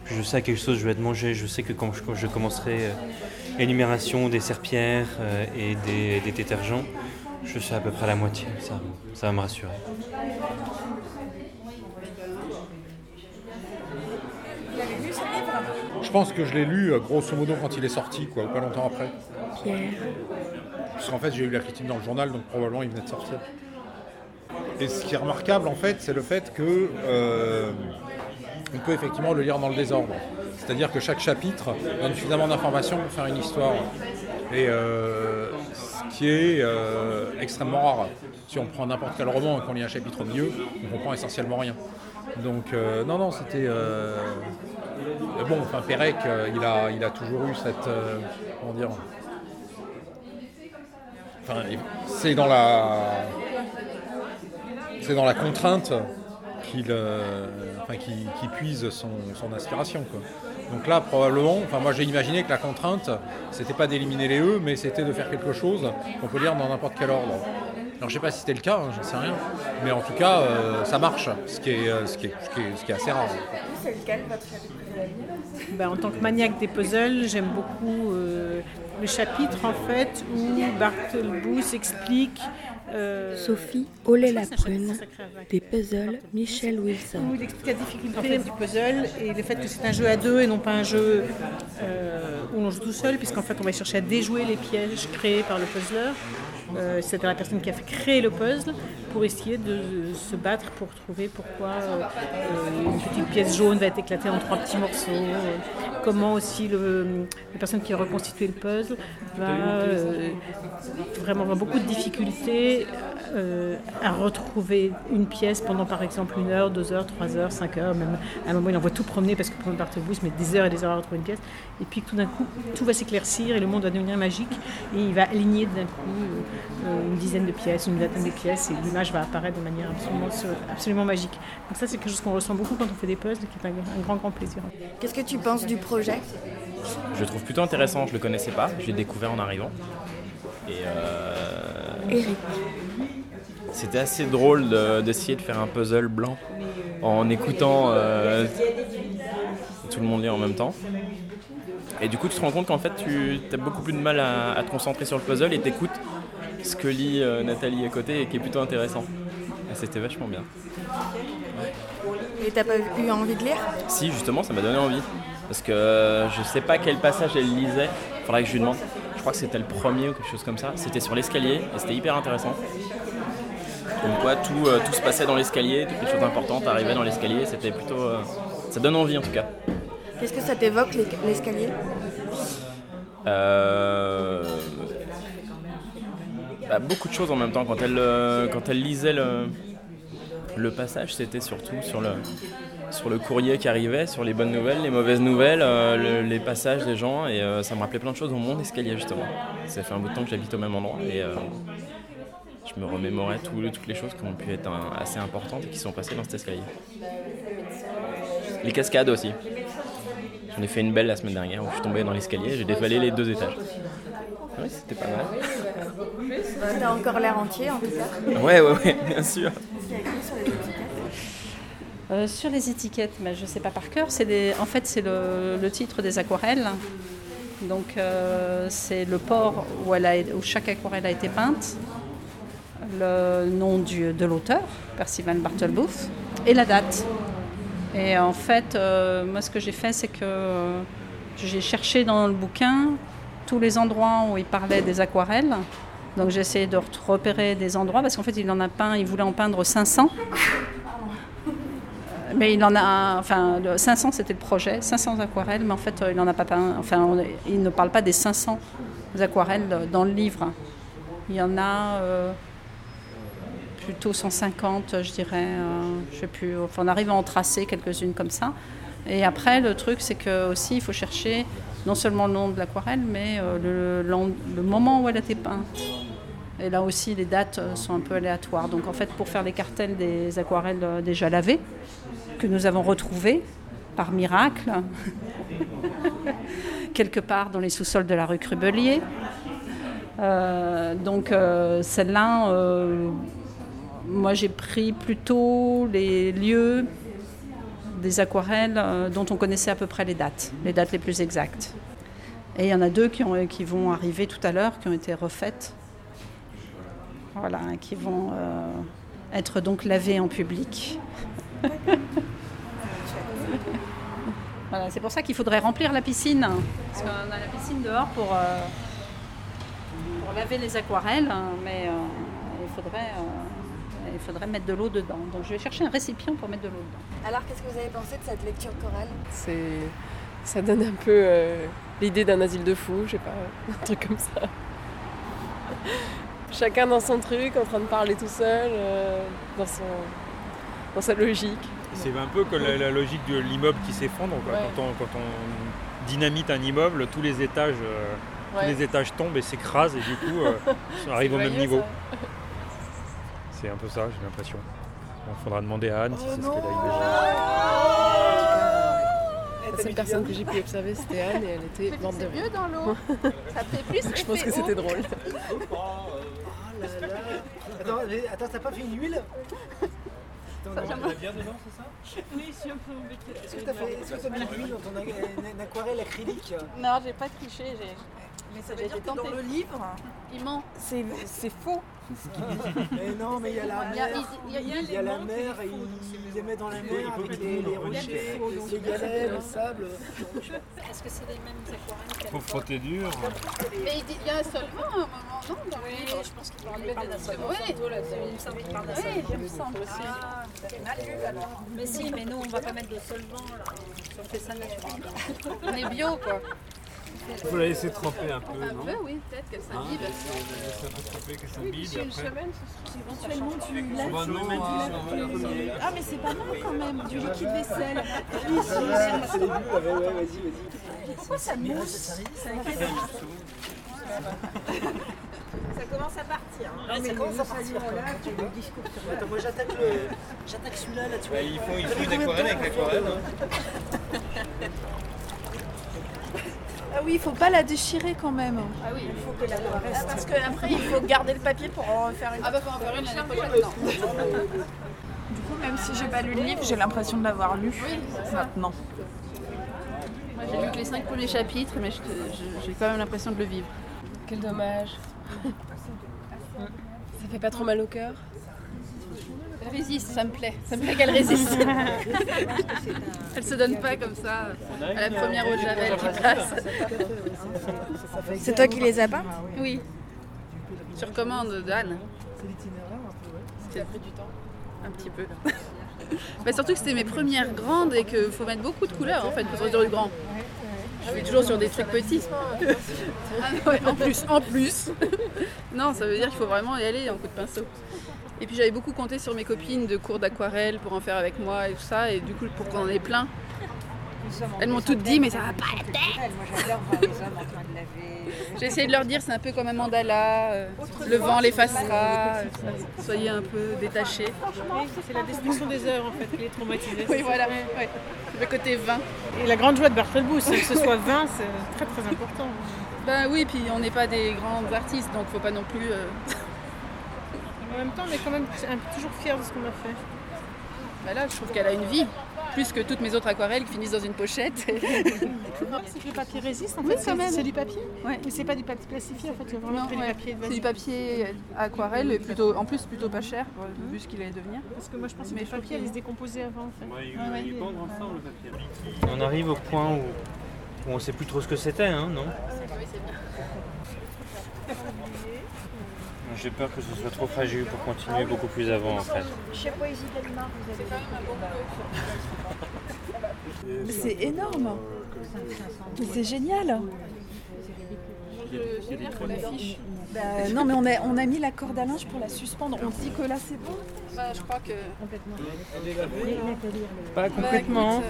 Je sais à quelle chose je vais être mangé. Je sais que quand je, commencerai euh, l'énumération des serpillères et des, des détergents, je sais à peu près la moitié. Ça, ça va me rassurer. Vous l'avez lu ce livre Je pense que je l'ai lu euh, grosso modo quand il est sorti, quoi, ou pas longtemps après. Pierre. Parce qu'en fait, j'ai eu la critique dans le journal, donc probablement il venait de sortir. Et ce qui est remarquable, en fait, c'est le fait que euh, on peut effectivement le lire dans le désordre. C'est-à-dire que chaque chapitre donne suffisamment d'informations pour faire une histoire. Et euh, ce qui est euh, extrêmement rare. Si on prend n'importe quel roman et qu'on lit un chapitre au milieu, on comprend essentiellement rien. Donc non, non, c'était... bon, enfin, Pérec, euh, il, a, il a toujours eu cette... euh, comment dire Enfin, c'est dans la c'est dans la contrainte qu'il euh, enfin, puise son, son quoi. Donc là probablement, enfin moi j'ai imaginé que la contrainte c'était pas d'éliminer les E mais c'était de faire quelque chose qu'on peut lire dans n'importe quel ordre. Alors je sais pas si c'était le cas, hein, j'en sais rien, mais en tout cas euh, ça marche, ce qui est, ce qui est, ce qui est- ce qui est assez rare. C'est lequel votre chapitre préféré Ben, en tant que maniaque des puzzles, j'aime beaucoup euh, le chapitre en fait où Barthelbus explique. euh, Sophie Ollet la prune, des puzzles Michel Wilson. où il explique la difficulté en fait, du puzzle et le fait que c'est un jeu à deux et non pas un jeu euh, où l'on joue tout seul, puisqu'en fait on va chercher à déjouer les pièges créés par le puzzler. Euh, c'est-à-dire la personne qui a créer le puzzle, pour essayer de se battre pour trouver pourquoi euh, euh, une petite pièce jaune va être éclatée en trois petits morceaux, euh, comment aussi le, la personne qui a reconstitué le puzzle va vraiment avoir beaucoup de difficultés euh, à retrouver une pièce pendant par exemple une heure, deux heures, trois heures, cinq heures, même à un moment il envoie tout promener parce que pour une Barthelbus met des heures et des heures à retrouver une pièce, et puis tout d'un coup tout va s'éclaircir et le monde va devenir magique et il va aligner d'un coup euh, une dizaine de pièces, une vingtaine de pièces et l'image va apparaître de manière absolument, absolument magique. Donc ça c'est quelque chose qu'on ressent beaucoup quand on fait des puzzles, qui est un, un grand grand plaisir. Qu'est-ce que tu penses du projet? Je le trouve plutôt intéressant, je le connaissais pas, je l'ai découvert en arrivant. Et euh, Eric. C'était assez drôle de- d'essayer de, faire un puzzle blanc en écoutant euh, tout le monde lire en même temps. Et du coup, tu te rends compte qu'en fait, tu as beaucoup plus de mal à, à te concentrer sur le puzzle et t'écoutes ce que lit euh, Nathalie à côté et qui est plutôt intéressant. Et c'était vachement bien. Et t'as pas eu envie de lire? Si, justement, ça m'a donné envie. Parce que euh, je sais pas quel passage elle lisait. Faudrait que je lui demande. Je crois que c'était le premier ou quelque chose comme ça. C'était sur l'escalier et c'était hyper intéressant. Donc quoi, tout, euh, tout se passait dans l'escalier, toutes les choses importantes arrivaient dans l'escalier. C'était plutôt. euh, ça donne envie en tout cas. Qu'est-ce que ça t'évoque l'es- l'escalier? Euh, bah, beaucoup de choses en même temps. Quand elle, quand elle lisait le, le passage, c'était surtout sur le, sur le courrier qui arrivait, sur les bonnes nouvelles, les mauvaises nouvelles, euh, le- les passages des gens. Et euh, ça me rappelait plein de choses au monde escalier justement. Ça fait un bout de temps que j'habite au même endroit. Et euh, je me remémorais tout- toutes les choses qui ont pu être un- assez importantes et qui sont passées dans cet escalier. Les cascades aussi. J'en ai fait une belle la semaine dernière où je suis tombé dans l'escalier, j'ai dévalé les deux étages. Oui, c'était pas mal. T'as encore l'air entier en tout cas. Ouais, ouais, ouais, bien sûr. Qu'est-ce qu'il y a écrit sur les étiquettes Euh, sur les étiquettes, mais je ne sais pas par cœur. Des- en fait, c'est le, le titre des aquarelles. Donc, euh, c'est le port où, elle a, où chaque aquarelle a été peinte, le nom du- de l'auteur, Percival Bartelbooth, et la date. Et en fait, euh, moi, ce que j'ai fait, c'est que euh, j'ai cherché dans le bouquin tous les endroits où il parlait des aquarelles. Donc, j'ai essayé de repérer des endroits parce qu'en fait, il en a peint, il voulait en peindre 500. Mais il en a, enfin, le 500 c'était le projet, 500 aquarelles, mais en fait euh, il n'en a pas peint, enfin il ne parle pas des 500 aquarelles dans le livre. Il y en a euh, plutôt 150, je dirais, euh, je sais plus, enfin on arrive à en tracer quelques-unes comme ça. Et après le truc c'est que aussi il faut chercher non seulement le nom de l'aquarelle, mais euh, le, moment où elle a été peinte. Et là aussi, les dates euh, sont un peu aléatoires. Donc, en fait, pour faire les cartels des aquarelles déjà lavées, que nous avons retrouvées par miracle, quelque part dans les sous-sols de la rue Crubelier. Donc, celle-là, moi, j'ai pris plutôt les lieux des aquarelles euh, dont on connaissait à peu près les dates, les dates les plus exactes. Et il y en a deux qui, ont- qui vont arriver tout à l'heure, qui ont été refaites voilà, qui vont euh, être donc lavés en public. voilà, c'est pour ça qu'il faudrait remplir la piscine, parce qu'on a la piscine dehors pour, euh, pour laver les aquarelles, hein, mais il, faudrait, il faudrait mettre de l'eau dedans. Donc je vais chercher un récipient pour mettre de l'eau dedans. Alors qu'est-ce que vous avez pensé de cette lecture chorale? C'est, ça donne un peu euh, l'idée d'un asile de fous, je sais pas, un truc comme ça. Chacun dans son truc, en train de parler tout seul, euh, dans, son, dans sa logique. C'est un peu comme la, la logique de l'immeuble qui s'effondre. Ouais. Quand, on, quand on dynamite un immeuble, tous les étages, euh, tous les étages tombent et s'écrasent et du coup euh, ça arrive au même niveau. ça. C'est un peu ça, j'ai l'impression. Il faudra demander à Anne si c'est ce qu'elle a La seule personne que j'ai pu observer, c'était Anne et elle était morte de rire. mieux dans l'eau. Ça fait plus je pense que c'était drôle. Attends, mais- attends, t'as pas fait une huile Attends, Ça, non, j'aimerais- bien dedans, c'est ça Oui, je suis un peu embêtée. Est-ce que t'as fait- est-ce que t'as mis de l'huile dans ton a- une aquarelle acrylique Non, j'ai pas triché. j'ai- Mais ça veut dire que dans le livre, il ment. C'est c'est faux. Mais non, mais il y a la Il y a- mer. il y a- il y a Il y a la mer et ils les mettent dans la mer avec les, les rochers, les galets, le sable. Est-ce que c'est les mêmes aquarelles Faut frotter dur. Mais il, dit- il y a un solvant à un moment, non livre je pense qu'il parlait d'un solvant. Oui, Il me semble qu'il parle Oui, il me semble aussi. C'est mal lu alors. Mais si, mais nous on va pas mettre de solvant là. On fait ça naturellement. On est bio quoi. Il faut la laisser tremper un peu, Un non peu, oui, peut-être qu'elle Hein s'imbibe. Laisser un peu tremper, qu'elle s'imbibe et après. Éventuellement du Ah bah non, lait. hein. Ah mais c'est pas mal quand même, du liquide vaisselle. C'est ah ouais, vas-y, vas-y. Pourquoi ça mousse? Ça commence à partir. hein. Ouais, ça commence à partir. Attends, moi j'attaque le- j'attaque celui-là, là, tu vois. il faut, il faut une aquarelle avec l'aquarelle. Ah oui, il faut pas la déchirer quand même. Ah oui, il faut que l'aquarelle. Ah, parce qu'après, il faut garder le papier pour en faire une. Ah bah faut en faire une l'année prochaine, non. Du coup, même si j'ai pas lu le livre, j'ai l'impression de l'avoir lu maintenant. Moi j'ai lu que les cinq premiers chapitres, mais j'ai quand même l'impression de le vivre. Quel dommage. Ça fait pas trop mal au cœur Elle résiste, ça me plaît. Ça me plaît qu'elle résiste. Elle se donne pas comme ça à la première eau de Javel qui passe. C'est toi qui les as peintes Oui. Sur commande d'Anne. C'était pris du temps. Un petit peu. Bah, surtout que c'était mes premières grandes et qu'il faut mettre beaucoup de couleurs en fait pour sortir du grand. Je suis toujours sur des trucs petits. Ah, ouais, en plus, en plus. non, ça veut dire qu'il faut vraiment y aller en coup de pinceau. Et puis j'avais beaucoup compté sur mes copines de cours d'aquarelle pour en faire avec moi et tout ça. Et du coup, pour qu'on en ait plein, elles m'ont toutes dit, mais ça va pas la tête Moi j'adore voir les hommes en train de laver. J'ai essayé de leur dire, c'est un peu comme un mandala, euh, le vent l'effacera, euh, soyez un peu détachés. C'est la destruction des heures en fait qui les traumatisait. Oui, voilà, ouais. le côté vin. Et la grande joie de Barthelbous, c'est que ce soit 20, c'est très très important. Ben oui, puis on n'est pas des grands artistes, donc faut pas non plus. euh, même temps, on est quand même un peu toujours fiers de ce qu'on a fait. Ben là, je trouve qu'elle a une vie, plus que toutes mes autres aquarelles qui finissent dans une pochette. C'est que le papier résiste en Oui, fait, quand c'est- même. c'est du papier. Ouais. Mais c'est pas du papier plastifié en fait, vraiment Non, ouais. du papier de C'est du papier aquarelle, et plutôt, en plus plutôt pas cher, vu ce qu'il allait devenir. Parce que moi je pense que le papier allait se décomposer avant en fait. Ouais, Ouais, ouais. ils bandent ensemble le papier. On arrive au point où, où on sait plus trop ce que c'était, hein, non? Oui, c'est bien. J'ai peur que ce soit trop fragile pour continuer beaucoup plus avant en fait. Chez Poésie Delmar, vous avez Mais C'est énorme. Mais c'est génial. Pour l'affiche. Bah, non mais on a, on a mis la corde à linge pour la suspendre. On se dit que là c'est bon. Bah, je crois que. Pas complètement.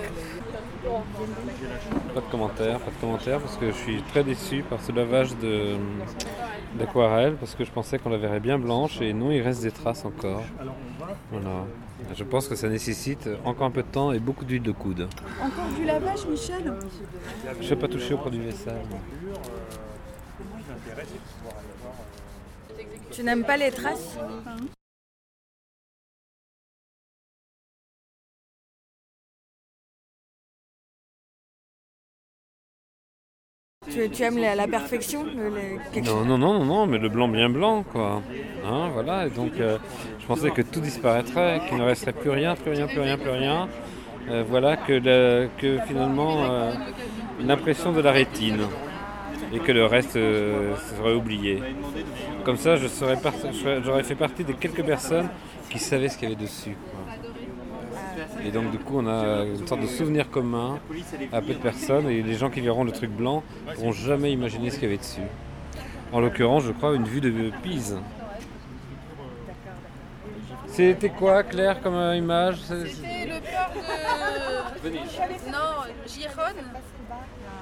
Pas de commentaires, pas de commentaires, parce que je suis très déçu par ce lavage de- d'aquarelle, parce que je pensais qu'on la verrait bien blanche, et non, il reste des traces encore. Voilà. Je pense que ça nécessite encore un peu de temps et beaucoup d'huile de coude. Encore du lavage, Michel? Je ne vais pas toucher au produit vaisselle. Tu n'aimes pas les traces? Tu, tu aimes la, la perfection le- le- quelque Non, non, non, non, mais le blanc bien blanc, quoi. Hein, voilà, et donc euh, je pensais que tout disparaîtrait, qu'il ne resterait plus rien, plus rien, plus rien, plus rien. Euh, voilà, que finalement euh, l'impression de la rétine et que le reste euh, serait oublié. Comme ça, j'aurais fait partie des quelques personnes qui savaient ce qu'il y avait dessus. Et donc du coup, on a une sorte de souvenir commun à peu de personnes et les gens qui verront le truc blanc pourront jamais imaginer ce qu'il y avait dessus. En l'occurrence, je crois, une vue de Pise. C'était quoi, Claire, comme euh, image? C'était le port de. Non, Gijón,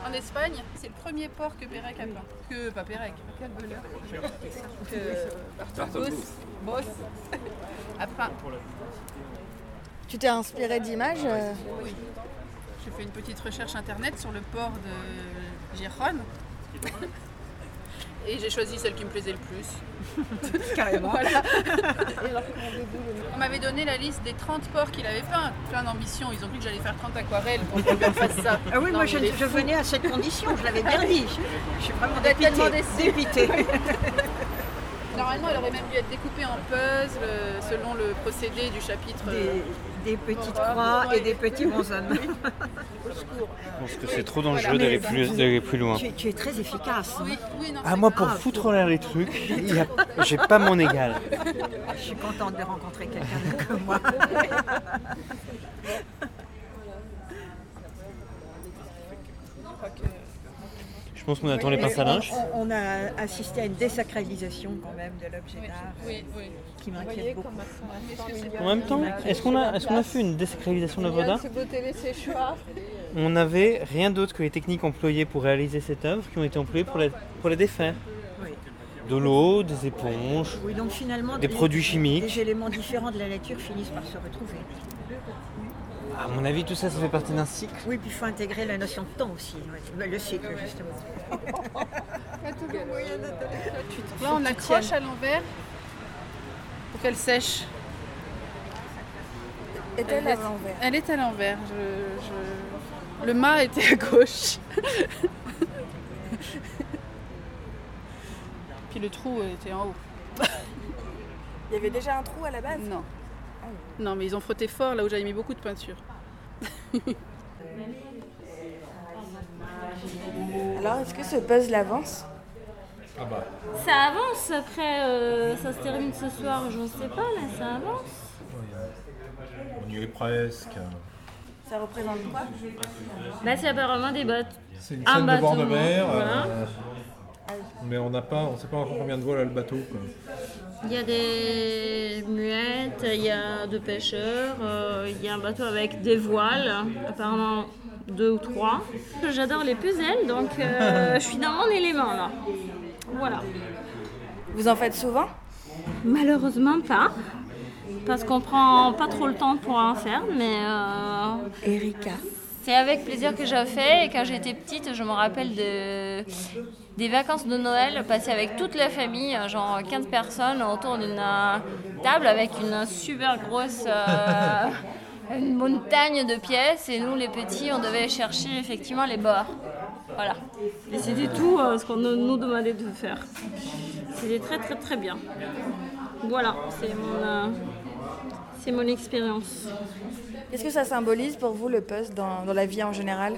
en Espagne. C'est le premier port que Pérec a peint. Que, pas Pérec, quel bonheur. Que Barthelbus, Boss, a peint. Tu t'es inspiré d'images euh, Oui. J'ai fait une petite recherche internet sur le port de Gijón. Et j'ai choisi celle qui me plaisait le plus. Carrément. Voilà. On m'avait donné la liste des 30 porcs qu'il avait peint, plein d'ambition. Ils ont cru que j'allais faire 30 aquarelles pour qu'on fasse ça. Ah oui, Non, moi je, venais à cette condition, je l'avais bien dit. Je, suis vraiment dépitée. tellement dépitée. Normalement, elle aurait même dû être découpée en puzzle euh, selon le procédé du chapitre. Des, des petites croix et des petits bonshommes. Je pense que c'est trop dangereux d'aller plus, d'aller plus loin. Tu, tu es très efficace. Non, Ah, moi, pour foutre en l'air les trucs, il y a- j'ai pas mon égal. Je suis contente de rencontrer quelqu'un comme moi. pense qu'on attend les pinces à linge. On, on a assisté à une désacralisation quand même de l'objet d'art Oui, oui. qui m'inquiète beaucoup. En même temps, est-ce qu'on a, est-ce qu'on a fait une désacralisation de l'œuvre d'art téléséchoir. On n'avait rien d'autre que les techniques employées pour réaliser cette œuvre qui ont été employées pour la, pour la défaire. De l'eau, des éponges, Oui, donc finalement, des les- produits chimiques. Les éléments différents de la nature finissent par se retrouver. À mon avis, tout ça, ça fait partie d'un cycle. Oui, puis il faut intégrer la notion de temps aussi. ouais. Le cycle, justement. Là, on accroche à l'envers pour qu'elle sèche. Elle à est- l'envers Elle est à l'envers. Je- je- Le mât était à gauche. Puis le trou était en haut. Il y avait déjà un trou à la base? Non. Non, mais ils ont frotté fort là où j'avais mis beaucoup de peinture. Alors, est-ce que ce puzzle avance Ah bah. Ça avance, après euh, ça se termine ce soir, je ne sais pas, là ça avance. On y est presque. Ça représente quoi Bah c'est apparemment des bottes. C'est une Un scène de bord de mer. voilà. euh, mais on n'a pas, on sait pas encore combien de voiles a le bateau. quoi. Il y a des muettes, il y a deux pêcheurs, euh, il y a un bateau avec des voiles, apparemment deux ou trois. J'adore les puzzles, donc euh, je suis dans mon élément là. Voilà. Vous en faites souvent? Malheureusement pas, parce qu'on prend pas trop le temps pour en faire, mais... Euh, Erika. C'est avec plaisir que j'ai fait et quand j'étais petite, je me rappelle de, des vacances de Noël passées avec toute la famille, genre 15 personnes autour d'une euh, table avec une super grosse euh, une montagne de pièces et nous les petits, on devait chercher effectivement les bords. Voilà. Et c'était tout euh, ce qu'on nous demandait de faire. C'était très très très bien. Voilà, c'est mon, euh, c'est mon expérience. Qu'est-ce que ça symbolise pour vous le puzzle dans, dans la vie en général?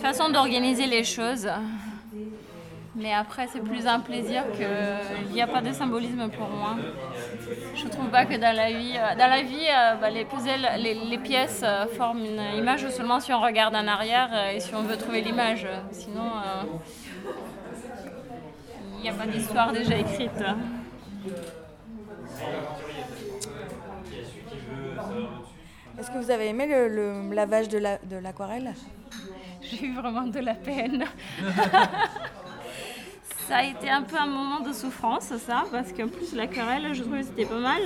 Façon d'organiser les choses. Mais après, c'est plus un plaisir qu'il n'y a pas de symbolisme pour moi. Je trouve pas que dans la vie, euh, dans la vie euh, bah, les puzzles, les, pièces euh, forment une image seulement si on regarde en arrière euh, et si on veut trouver l'image. Sinon, euh, il n'y a pas d'histoire déjà écrite. Est-ce que vous avez aimé le, le lavage de la- de l'aquarelle? J'ai eu vraiment de la peine. ça a été un peu un moment de souffrance, ça, parce qu'en plus l'aquarelle, je trouvais que c'était pas mal.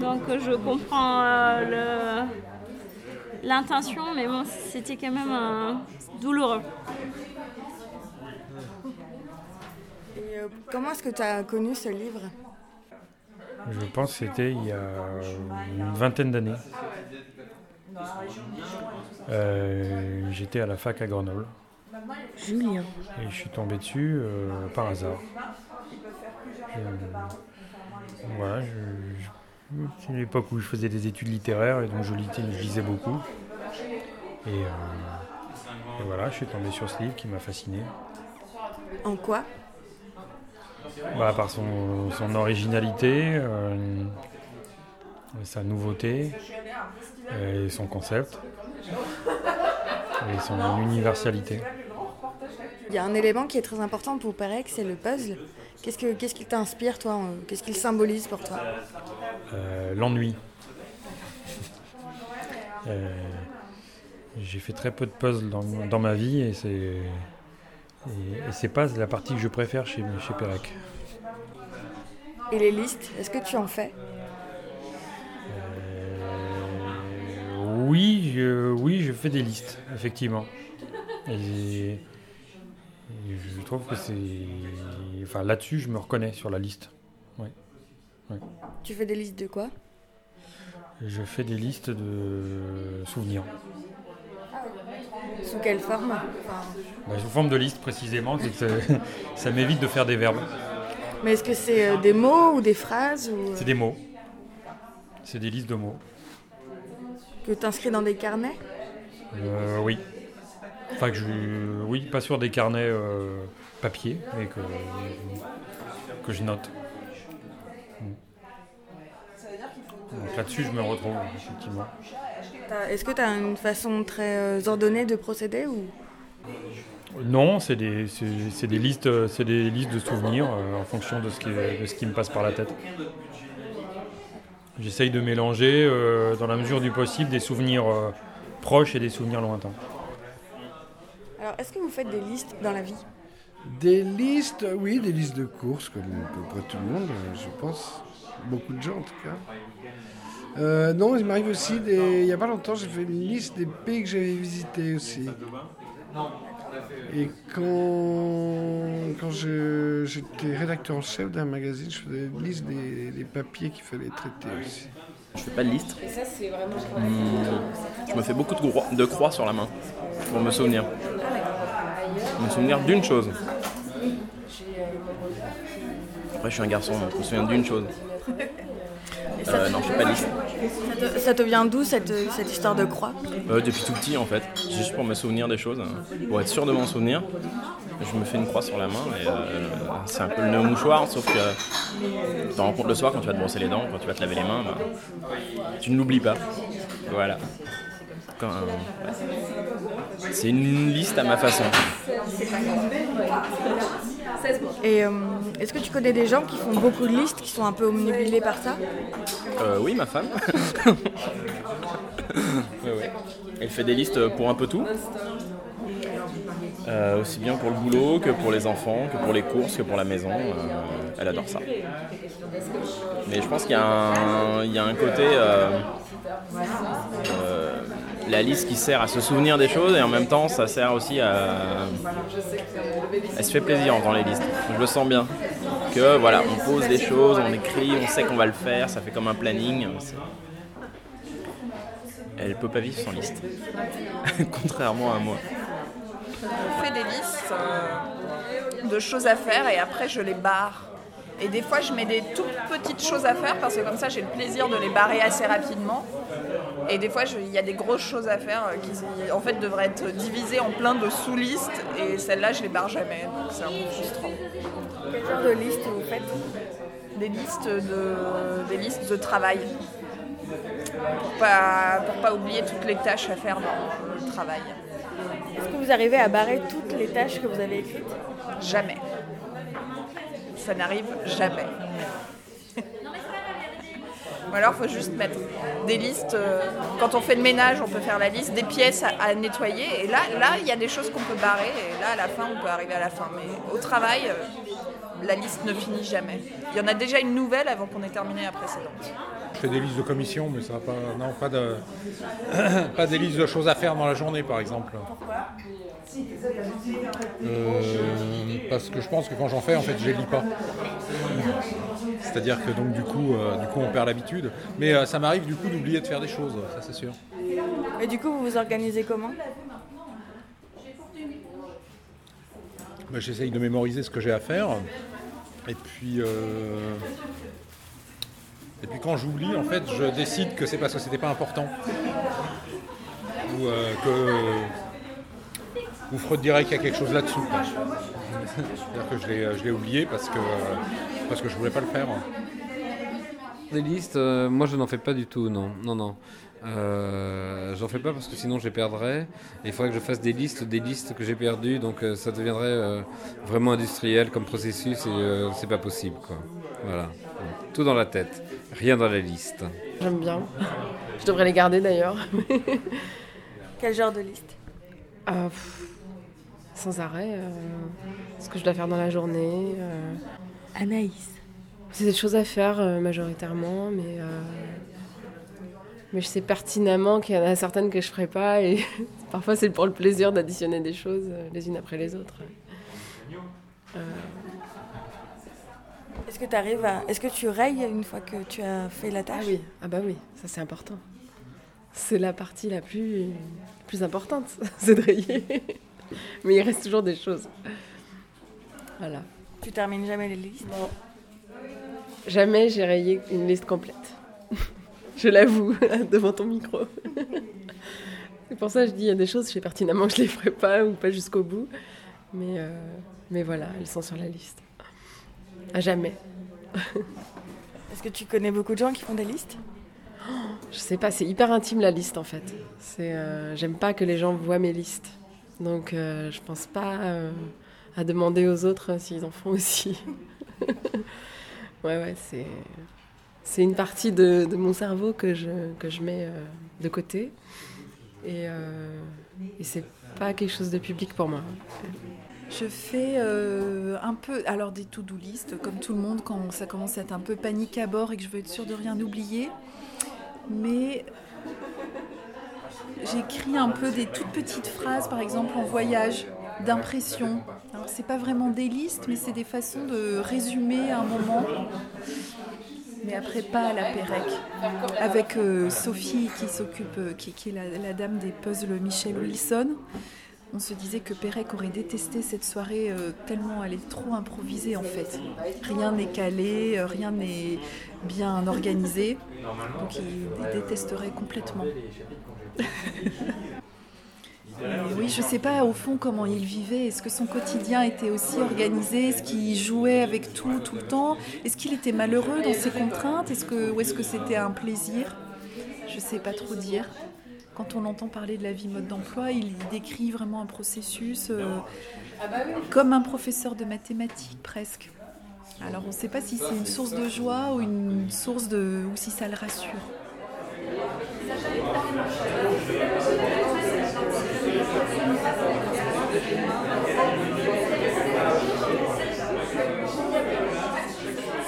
Donc je comprends euh, l'intention, mais bon, c'était quand même euh, douloureux. Et euh, comment est-ce que tu as connu ce livre? Je pense que c'était il y a une vingtaine d'années. Euh, J'étais à la fac à Grenoble Julien. et je suis tombé dessus euh, par hasard. Je- voilà, c'est l'époque où je faisais des études littéraires et donc je, je lisais beaucoup. Et, euh, et voilà, je suis tombé sur ce livre qui m'a fasciné. En quoi? Bah, par son, son originalité, euh, sa nouveauté, et son concept, et son universalité. Il y a un élément qui est très important pour Perec, c'est le puzzle. Qu'est-ce que qu'est-ce qui t'inspire toi Qu'est-ce qu'il symbolise pour toi? Euh, L'ennui. Euh, J'ai fait très peu de puzzles dans, dans ma vie et c'est et, et c'est pas la partie que je préfère chez, chez Perec. Et les listes, est-ce que tu en fais? Oui, je, oui, je fais des listes, effectivement. Et je trouve que c'est. Enfin, là-dessus, je me reconnais sur la liste. Ouais. Ouais. Tu fais des listes de quoi? Je fais des listes de souvenirs. Sous quelle forme Enfin, Bah, sous forme de liste, précisément, ça, ça m'évite de faire des verbes. Mais est-ce que c'est euh, des mots ou des phrases ou, euh, C'est des mots. C'est des listes de mots. que tu inscris dans des carnets Euh, oui. Enfin, que je. Oui, pas sur des carnets euh, papier, mais que, que je note. Mm. Donc là-dessus, je me retrouve, effectivement. Est-ce que tu as une façon très euh, ordonnée de procéder ou? Non, c'est des, c'est, c'est des listes, euh, c'est des listes de souvenirs euh, en fonction de ce, qui, de ce qui me passe par la tête. J'essaye de mélanger, euh, dans la mesure du possible, des souvenirs euh, proches et des souvenirs lointains. Alors, est-ce que vous faites des listes dans la vie? Des listes, oui, des listes de courses, comme à peu près tout le monde, je pense. Beaucoup de gens, en tout cas. Euh, non, il m'arrive aussi, des... il n'y a pas longtemps, j'ai fait une liste des pays que j'avais visités aussi. Et quand, quand je- j'étais rédacteur en chef d'un magazine, je faisais une liste des, des papiers qu'il fallait traiter aussi. Je fais pas de liste. Et ça, c'est vraiment. Je me fais beaucoup de croix, de croix sur la main pour me souvenir. Me souvenir d'une chose. Après, je suis un garçon, donc je me souviens d'une chose. Euh, te- non, je fais pas de liste. ça te, ça te vient d'où cette, cette histoire de croix Euh, depuis tout petit, en fait, juste pour me souvenir des choses, pour être sûr de m'en souvenir. Je me fais une croix sur la main et euh, c'est un peu le mouchoir, sauf que tu t'en rends compte le soir quand tu vas te brosser les dents, quand tu vas te laver les mains, bah, tu ne l'oublies pas. Voilà. Quand. C'est une liste à ma façon. Et euh, est-ce que tu connais des gens qui font beaucoup de listes, qui sont un peu omnubilés par ça? Euh, oui, ma femme. Ouais, ouais. Elle fait des listes pour un peu tout. Euh, aussi bien pour le boulot que pour les enfants, que pour les courses, que pour la maison. Euh, elle adore ça. Mais je pense qu'il y, a un- il y a un côté. La liste qui sert à se souvenir des choses et en même temps ça sert aussi à. Elle se fait plaisir en faisant les listes. Je le sens bien. Que voilà, on pose des choses, on écrit, on sait qu'on va le faire, ça fait comme un planning. Elle peut pas vivre sans liste. Contrairement à moi. Je fais des listes euh, de choses à faire et après je les barre. Et des fois je mets des toutes petites choses à faire parce que comme ça j'ai le plaisir de les barrer assez rapidement. Et des fois il y a des grosses choses à faire euh, qui en fait devraient être divisées en plein de sous-listes et celles-là je les barre jamais. Donc c'est un peu frustrant. Quel genre de liste vous faites Des listes de, des listes de travail. Pour pas, pour pas oublier toutes les tâches à faire dans le travail. Est-ce que vous arrivez à barrer toutes les tâches que vous avez écrites? Jamais. Ça n'arrive jamais. Ou alors, il faut juste mettre des listes. euh, Quand on fait le ménage, on peut faire la liste des pièces à, nettoyer. Et là, là, il y a des choses qu'on peut barrer. Et là, à la fin, on peut arriver à la fin. Mais au travail, euh, la liste ne finit jamais. Il y en a déjà une nouvelle avant qu'on ait terminé la précédente. Je fais des listes de commissions, mais ça va pas. Non, pas de. des listes de choses à faire dans la journée, par exemple. Euh, parce que je pense que quand j'en fais, en fait, je les lis pas. C'est-à-dire que donc du coup, euh, du coup, on perd l'habitude. Mais euh, ça m'arrive du coup d'oublier de faire des choses, ça c'est sûr. Et du coup, vous vous organisez comment? Bah, J'essaye de mémoriser ce que j'ai à faire. Et puis, euh, et puis quand j'oublie, en fait, je décide que c'est parce que c'était pas important. Ou euh, que. Ou Freud dirait qu'il y a quelque chose là-dessous. quoi. C'est-à-dire que je l'ai- je l'ai oublié parce que, parce que je voulais pas le faire. Des listes, euh, moi je n'en fais pas du tout, non. Non, non. Euh, J'en fais pas parce que sinon je les perdrais. Et il faudrait que je fasse des listes, des listes que j'ai perdues, donc euh, ça deviendrait euh, vraiment industriel comme processus et euh, c'est pas possible, quoi. Voilà. Donc, tout dans la tête, rien dans la liste. J'aime bien. Je devrais les garder d'ailleurs. Quel genre de liste? Ah, pff, sans arrêt. euh, ce que je dois faire dans la journée. euh. Anaïs. C'est des choses à faire euh, majoritairement, mais Mais je sais pertinemment qu'il y en a certaines que je ferai pas et parfois c'est pour le plaisir d'additionner des choses les unes après les autres. Est-ce que tu arrives à... Est-ce que tu rayes une fois que tu as fait la tâche? Ah oui, ah bah oui, ça c'est important. C'est la partie la plus, plus importante, c'est de rayer. Mais il reste toujours des choses. Voilà. Tu termines jamais les listes? Non. Jamais j'ai rayé une liste complète. je l'avoue, devant ton micro. c'est pour ça que je dis, il y a des choses, je sais pertinemment que je les ferai pas ou pas jusqu'au bout. Mais, euh, mais voilà, elles sont sur la liste. À jamais. Est-ce que tu connais beaucoup de gens qui font des listes? Je sais pas, c'est hyper intime la liste en fait. C'est, euh, j'aime pas que les gens voient mes listes. Donc euh, je pense pas euh, à demander aux autres s'ils en font aussi. ouais, ouais, c'est, c'est une partie de, de mon cerveau que je, que je mets euh, de côté. Et, euh, et c'est pas quelque chose de public pour moi. Je fais un peu, alors des to-do list, comme tout le monde, quand ça commence à être un peu panique à bord et que je veux être sûre de rien oublier. Mais j'écris un peu des toutes petites phrases, par exemple en voyage, d'impression. C'est pas vraiment des listes, mais c'est des façons de résumer un moment. Mais après, pas à la Pérec. Avec euh, Sophie qui s'occupe, euh, qui, est la, dame des puzzles Michel Wilson. On se disait que Pérec aurait détesté cette soirée euh, tellement elle est trop improvisée en fait. Rien n'est calé, rien n'est bien organisé. Donc il détesterait complètement. Oui, je sais pas au fond comment il vivait. Est-ce que son quotidien était aussi organisé? Est-ce qu'il jouait avec tout tout le temps? Est-ce qu'il était malheureux dans ses contraintes? Est-ce que ou est-ce que c'était un plaisir? Je sais pas trop dire. Quand on entend parler de la vie mode d'emploi, il décrit vraiment un processus euh, comme un professeur de mathématiques presque. Alors on ne sait pas si c'est une source de joie ou une source de ou si ça le rassure.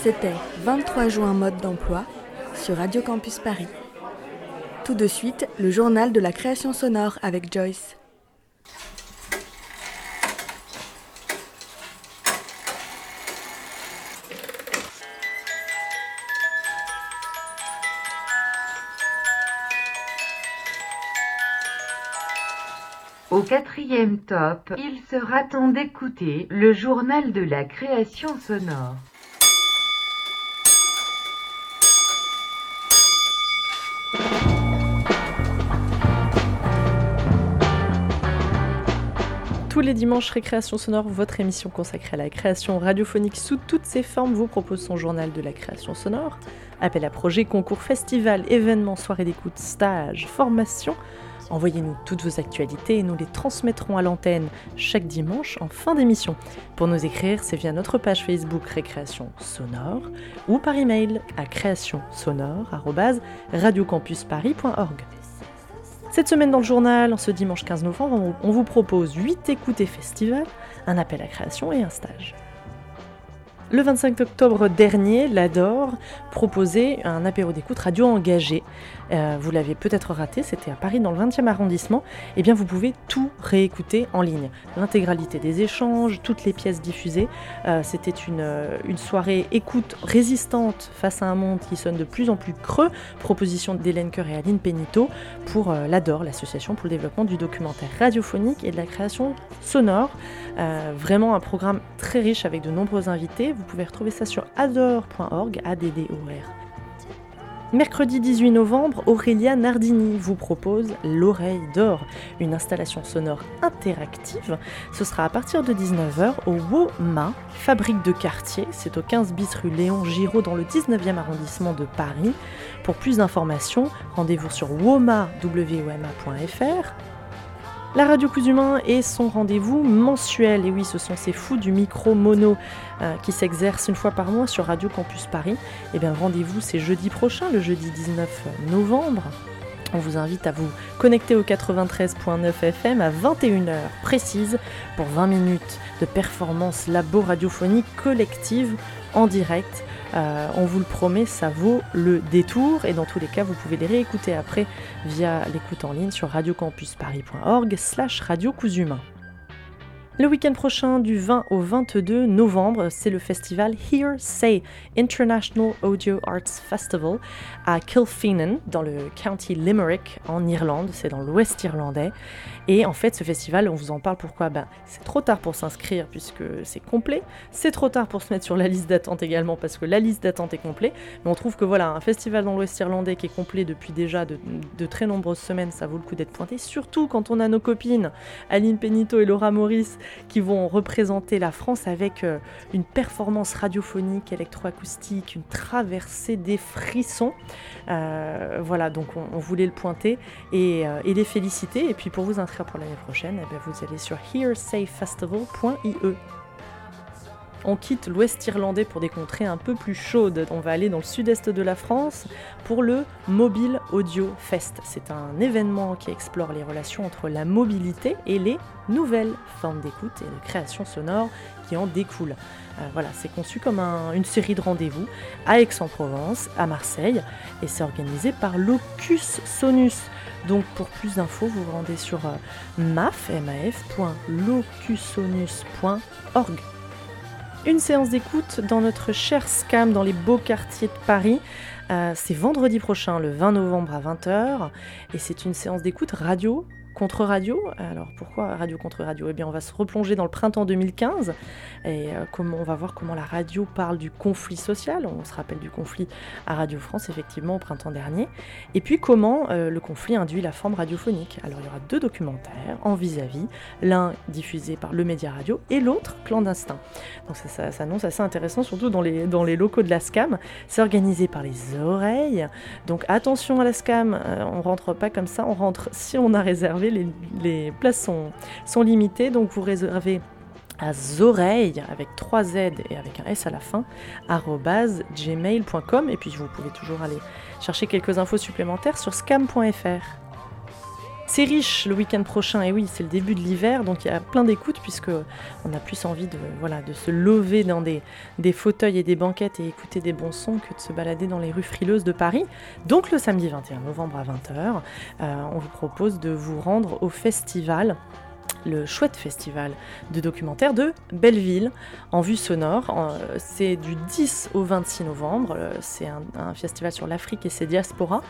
C'était 23 juin mode d'emploi sur Radio Campus Paris. Tout de suite, le journal de la création sonore avec Joyce. Au quatrième top, il sera temps d'écouter le journal de la création sonore. Tous les dimanches, Récréation Sonore, votre émission consacrée à la création radiophonique sous toutes ses formes, vous propose son journal de la création sonore. Appel à projet, concours, festival, événements, soirées d'écoute, stages, formation. Envoyez-nous toutes vos actualités et nous les transmettrons à l'antenne chaque dimanche en fin d'émission. Pour nous écrire, c'est via notre page Facebook Récréation Sonore ou par email à créationsonore@radiocampusparis.org. Cette semaine dans le journal, ce dimanche 15 novembre, on- on vous propose 8 écoutes et festivals, un appel à création et un stage. Le 25 octobre dernier, l'ADOR proposait un apéro d'écoute radio engagé. Euh, vous l'aviez peut-être raté, c'était à Paris dans le 20e arrondissement. Eh bien, vous pouvez tout réécouter en ligne. L'intégralité des échanges, toutes les pièces diffusées. Euh, c'était une, euh, une soirée écoute résistante face à un monde qui sonne de plus en plus creux. Proposition d'Hélène Coeur et Aline Pénito pour l'ADOR, l'association pour le développement du documentaire radiophonique et de la création sonore. Vraiment un programme très riche avec de nombreux invités. Vous pouvez retrouver ça sur ador.org, A-D-D-O-R. Mercredi 18 novembre, Aurélia Nardini vous propose L'oreille d'or, une installation sonore interactive. Ce sera à partir de 19h au WOMA, fabrique de quartier. C'est au 15 bis rue Léon Giraud dans le 19e arrondissement de Paris. Pour plus d'informations, rendez-vous sur woma.fr. La radio Cousumain est son rendez-vous mensuel. Et oui, ce sont ces fous du micro mono euh, qui s'exercent une fois par mois sur Radio Campus Paris. Et bien, rendez-vous c'est jeudi prochain, le jeudi 19 novembre. On vous invite à vous connecter au 93.9 FM à 21h précise pour 20 minutes de performance labo radiophonique collective en direct. Euh, on vous le promet, ça vaut le détour. Et dans tous les cas, vous pouvez les réécouter après via l'écoute en ligne sur radiocampusparis.org slash radio le week-end prochain, du 20 au 22 novembre, c'est le festival Hear Say International Audio Arts Festival à Kilfeenan, dans le county Limerick, en Irlande. C'est dans l'ouest irlandais. Et en fait, ce festival, on vous en parle pourquoi? Ben, C'est trop tard pour s'inscrire puisque c'est complet. C'est trop tard pour se mettre sur la liste d'attente également parce que la liste d'attente est complète. Mais on trouve que voilà, un festival dans l'Ouest irlandais qui est complet depuis déjà de, très nombreuses semaines, ça vaut le coup d'être pointé. Surtout quand on a nos copines Aline Penito et Laura Maurice qui vont représenter la France avec euh, une performance radiophonique, électroacoustique, une traversée des frissons. Euh, voilà, donc on, voulait le pointer et, euh, et les féliciter. Et puis pour vous inscrire pour l'année prochaine, eh bien vous allez sur hearsayfestival.ie. On quitte l'ouest irlandais pour des contrées un peu plus chaudes. On va aller dans le sud-est de la France pour le Mobile Audio Fest. C'est un événement qui explore les relations entre la mobilité et les nouvelles formes d'écoute et de création sonore qui en découlent. Euh, voilà, c'est conçu comme une série de rendez-vous à Aix-en-Provence, à Marseille, et c'est organisé par Locus Sonus. Donc pour plus d'infos, vous vous rendez sur euh, maf.locusonus.org. Une séance d'écoute dans notre cher SCAM dans les beaux quartiers de Paris. Euh, c'est vendredi prochain, le 20 novembre à 20h. Et c'est une séance d'écoute radio contre radio. Alors pourquoi radio contre radio? Eh bien on va se replonger dans le printemps 2015 et euh, on va voir comment la radio parle du conflit social. On se rappelle du conflit à Radio France effectivement au printemps dernier. Et puis comment euh, le conflit induit la forme radiophonique. Alors il y aura deux documentaires en vis-à-vis, l'un diffusé par le Média Radio et l'autre clandestin. Donc ça, ça s'annonce assez intéressant surtout dans les, dans les locaux de la SCAM. C'est organisé par les oreilles. Donc attention à la SCAM, euh, on rentre pas comme ça, on rentre si on a réservé les, places sont, limitées, donc vous réservez à zoreilles avec 3 Z et avec un S à la fin, gmail.com et puis vous pouvez toujours aller chercher quelques infos supplémentaires sur scam.fr. C'est riche le week-end prochain, et oui, c'est le début de l'hiver, donc il y a plein d'écoutes, puisque on a plus envie de, se lever dans des, des fauteuils et des banquettes et écouter des bons sons que de se balader dans les rues frileuses de Paris. Donc le samedi 21 novembre à 20h, euh, on vous propose de vous rendre au festival le chouette festival de documentaire de Belleville en vue sonore. C'est du 10 au 26 novembre. Euh, c'est un, festival sur l'Afrique et ses diasporas.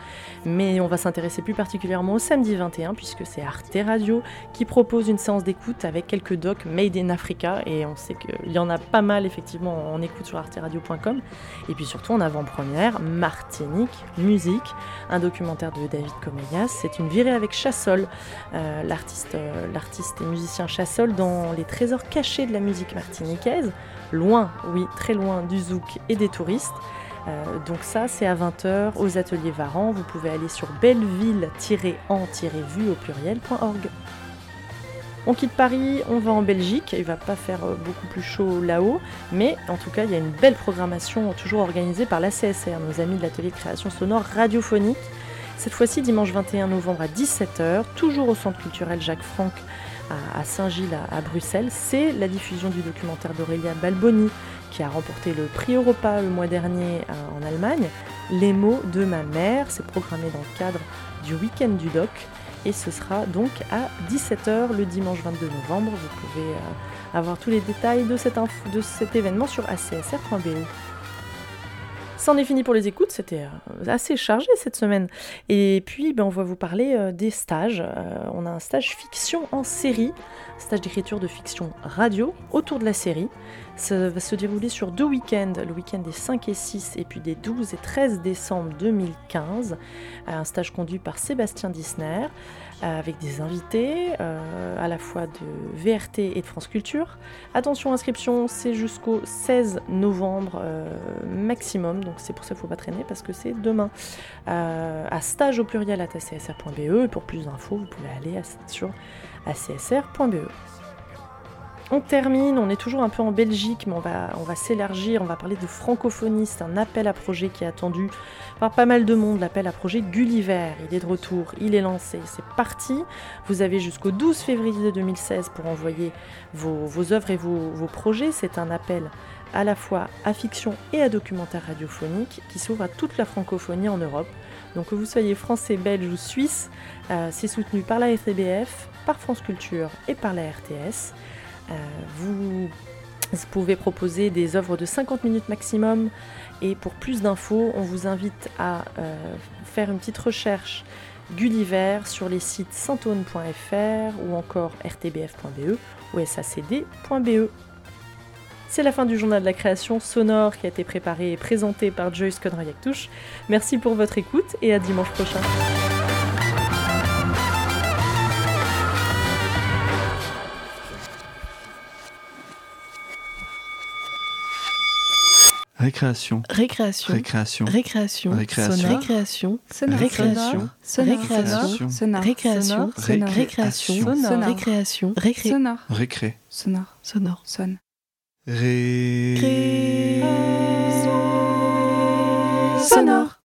Mais on va s'intéresser plus particulièrement au samedi 21 puisque c'est Arte Radio qui propose une séance d'écoute avec quelques docs made in Africa. Et on sait qu'il y en a pas mal effectivement en écoute sur arteradio.com. Et puis surtout en avant-première, Martinique, musique, un documentaire de David Comeyas. C'est une virée avec Chassol, euh, l'artiste, euh, l'artiste musicien Chassol dans les trésors cachés de la musique martiniquaise, loin, oui, très loin du zouk et des touristes. Euh, donc ça, c'est à 20h aux ateliers Varan. Vous pouvez aller sur belleville-en-vue au pluriel.org. On quitte Paris, on va en Belgique. Il va pas faire euh, beaucoup plus chaud là-haut, mais en tout cas, il y a une belle programmation toujours organisée par la CSR, nos amis de l'atelier de création sonore radiophonique. Cette fois-ci, dimanche 21 novembre à 17h, toujours au centre culturel Jacques Franck à, Saint-Gilles, à, Bruxelles, c'est la diffusion du documentaire d'Aurélia Balboni, qui a remporté le prix Europa le mois dernier euh, en Allemagne. Les mots de ma mère, c'est programmé dans le cadre du week-end du doc. Et ce sera donc à 17h le dimanche 22 novembre. Vous pouvez euh, avoir tous les détails de, cette de cet événement sur acsr.be. C'en est fini pour les écoutes, c'était euh, assez chargé cette semaine. Et puis, ben, on va vous parler euh, des stages. Euh, on a un stage fiction en série, stage d'écriture de fiction radio autour de la série. Ça va se dérouler sur deux week-ends, le week-end des 5 et 6 et puis des 12 et 13 décembre 2015. Un stage conduit par Sébastien Disner. Euh, avec des invités euh, à la fois de VRT et de France Culture. Attention, inscription, c'est jusqu'au 16 novembre euh, maximum, donc c'est pour ça qu'il ne faut pas traîner parce que c'est demain. à stage au pluriel à acsr.be pour plus d'infos, vous pouvez aller sur acsr.be. On termine, on est toujours un peu en Belgique, mais on va, s'élargir, on va parler de francophonie. C'est un appel à projet qui est attendu par pas mal de monde, l'appel à projet Gulliver. Il est de retour, il est lancé, c'est parti. Vous avez jusqu'au 12 février 2016 pour envoyer vos, œuvres et vos, projets. C'est un appel à la fois à fiction et à documentaire radiophonique qui s'ouvre à toute la francophonie en Europe. Donc que vous soyez français, belge ou suisse, euh, c'est soutenu par la FBF, par France Culture et par la RTS. Euh, vous, pouvez proposer des œuvres de 50 minutes maximum et pour plus d'infos, on vous invite à euh, faire une petite recherche Gulliver sur les sites santone.fr ou encore rtbf.be ou sacd.be. C'est la fin du journal de la création sonore qui a été préparé et présenté par Joyce Conroy-Actouche. Merci pour votre écoute et à dimanche prochain. Récréation. Récréation. Récréation. Récréation. Récréation. Récréation. Sonore. Récréation. Sonore. Récréation. Sonore. Récréation. Sonore. Récréation. Sonore. Récréation. Récré. Sonore. Récré. Sonore. Sonore. Sonne. Ré. Sonore.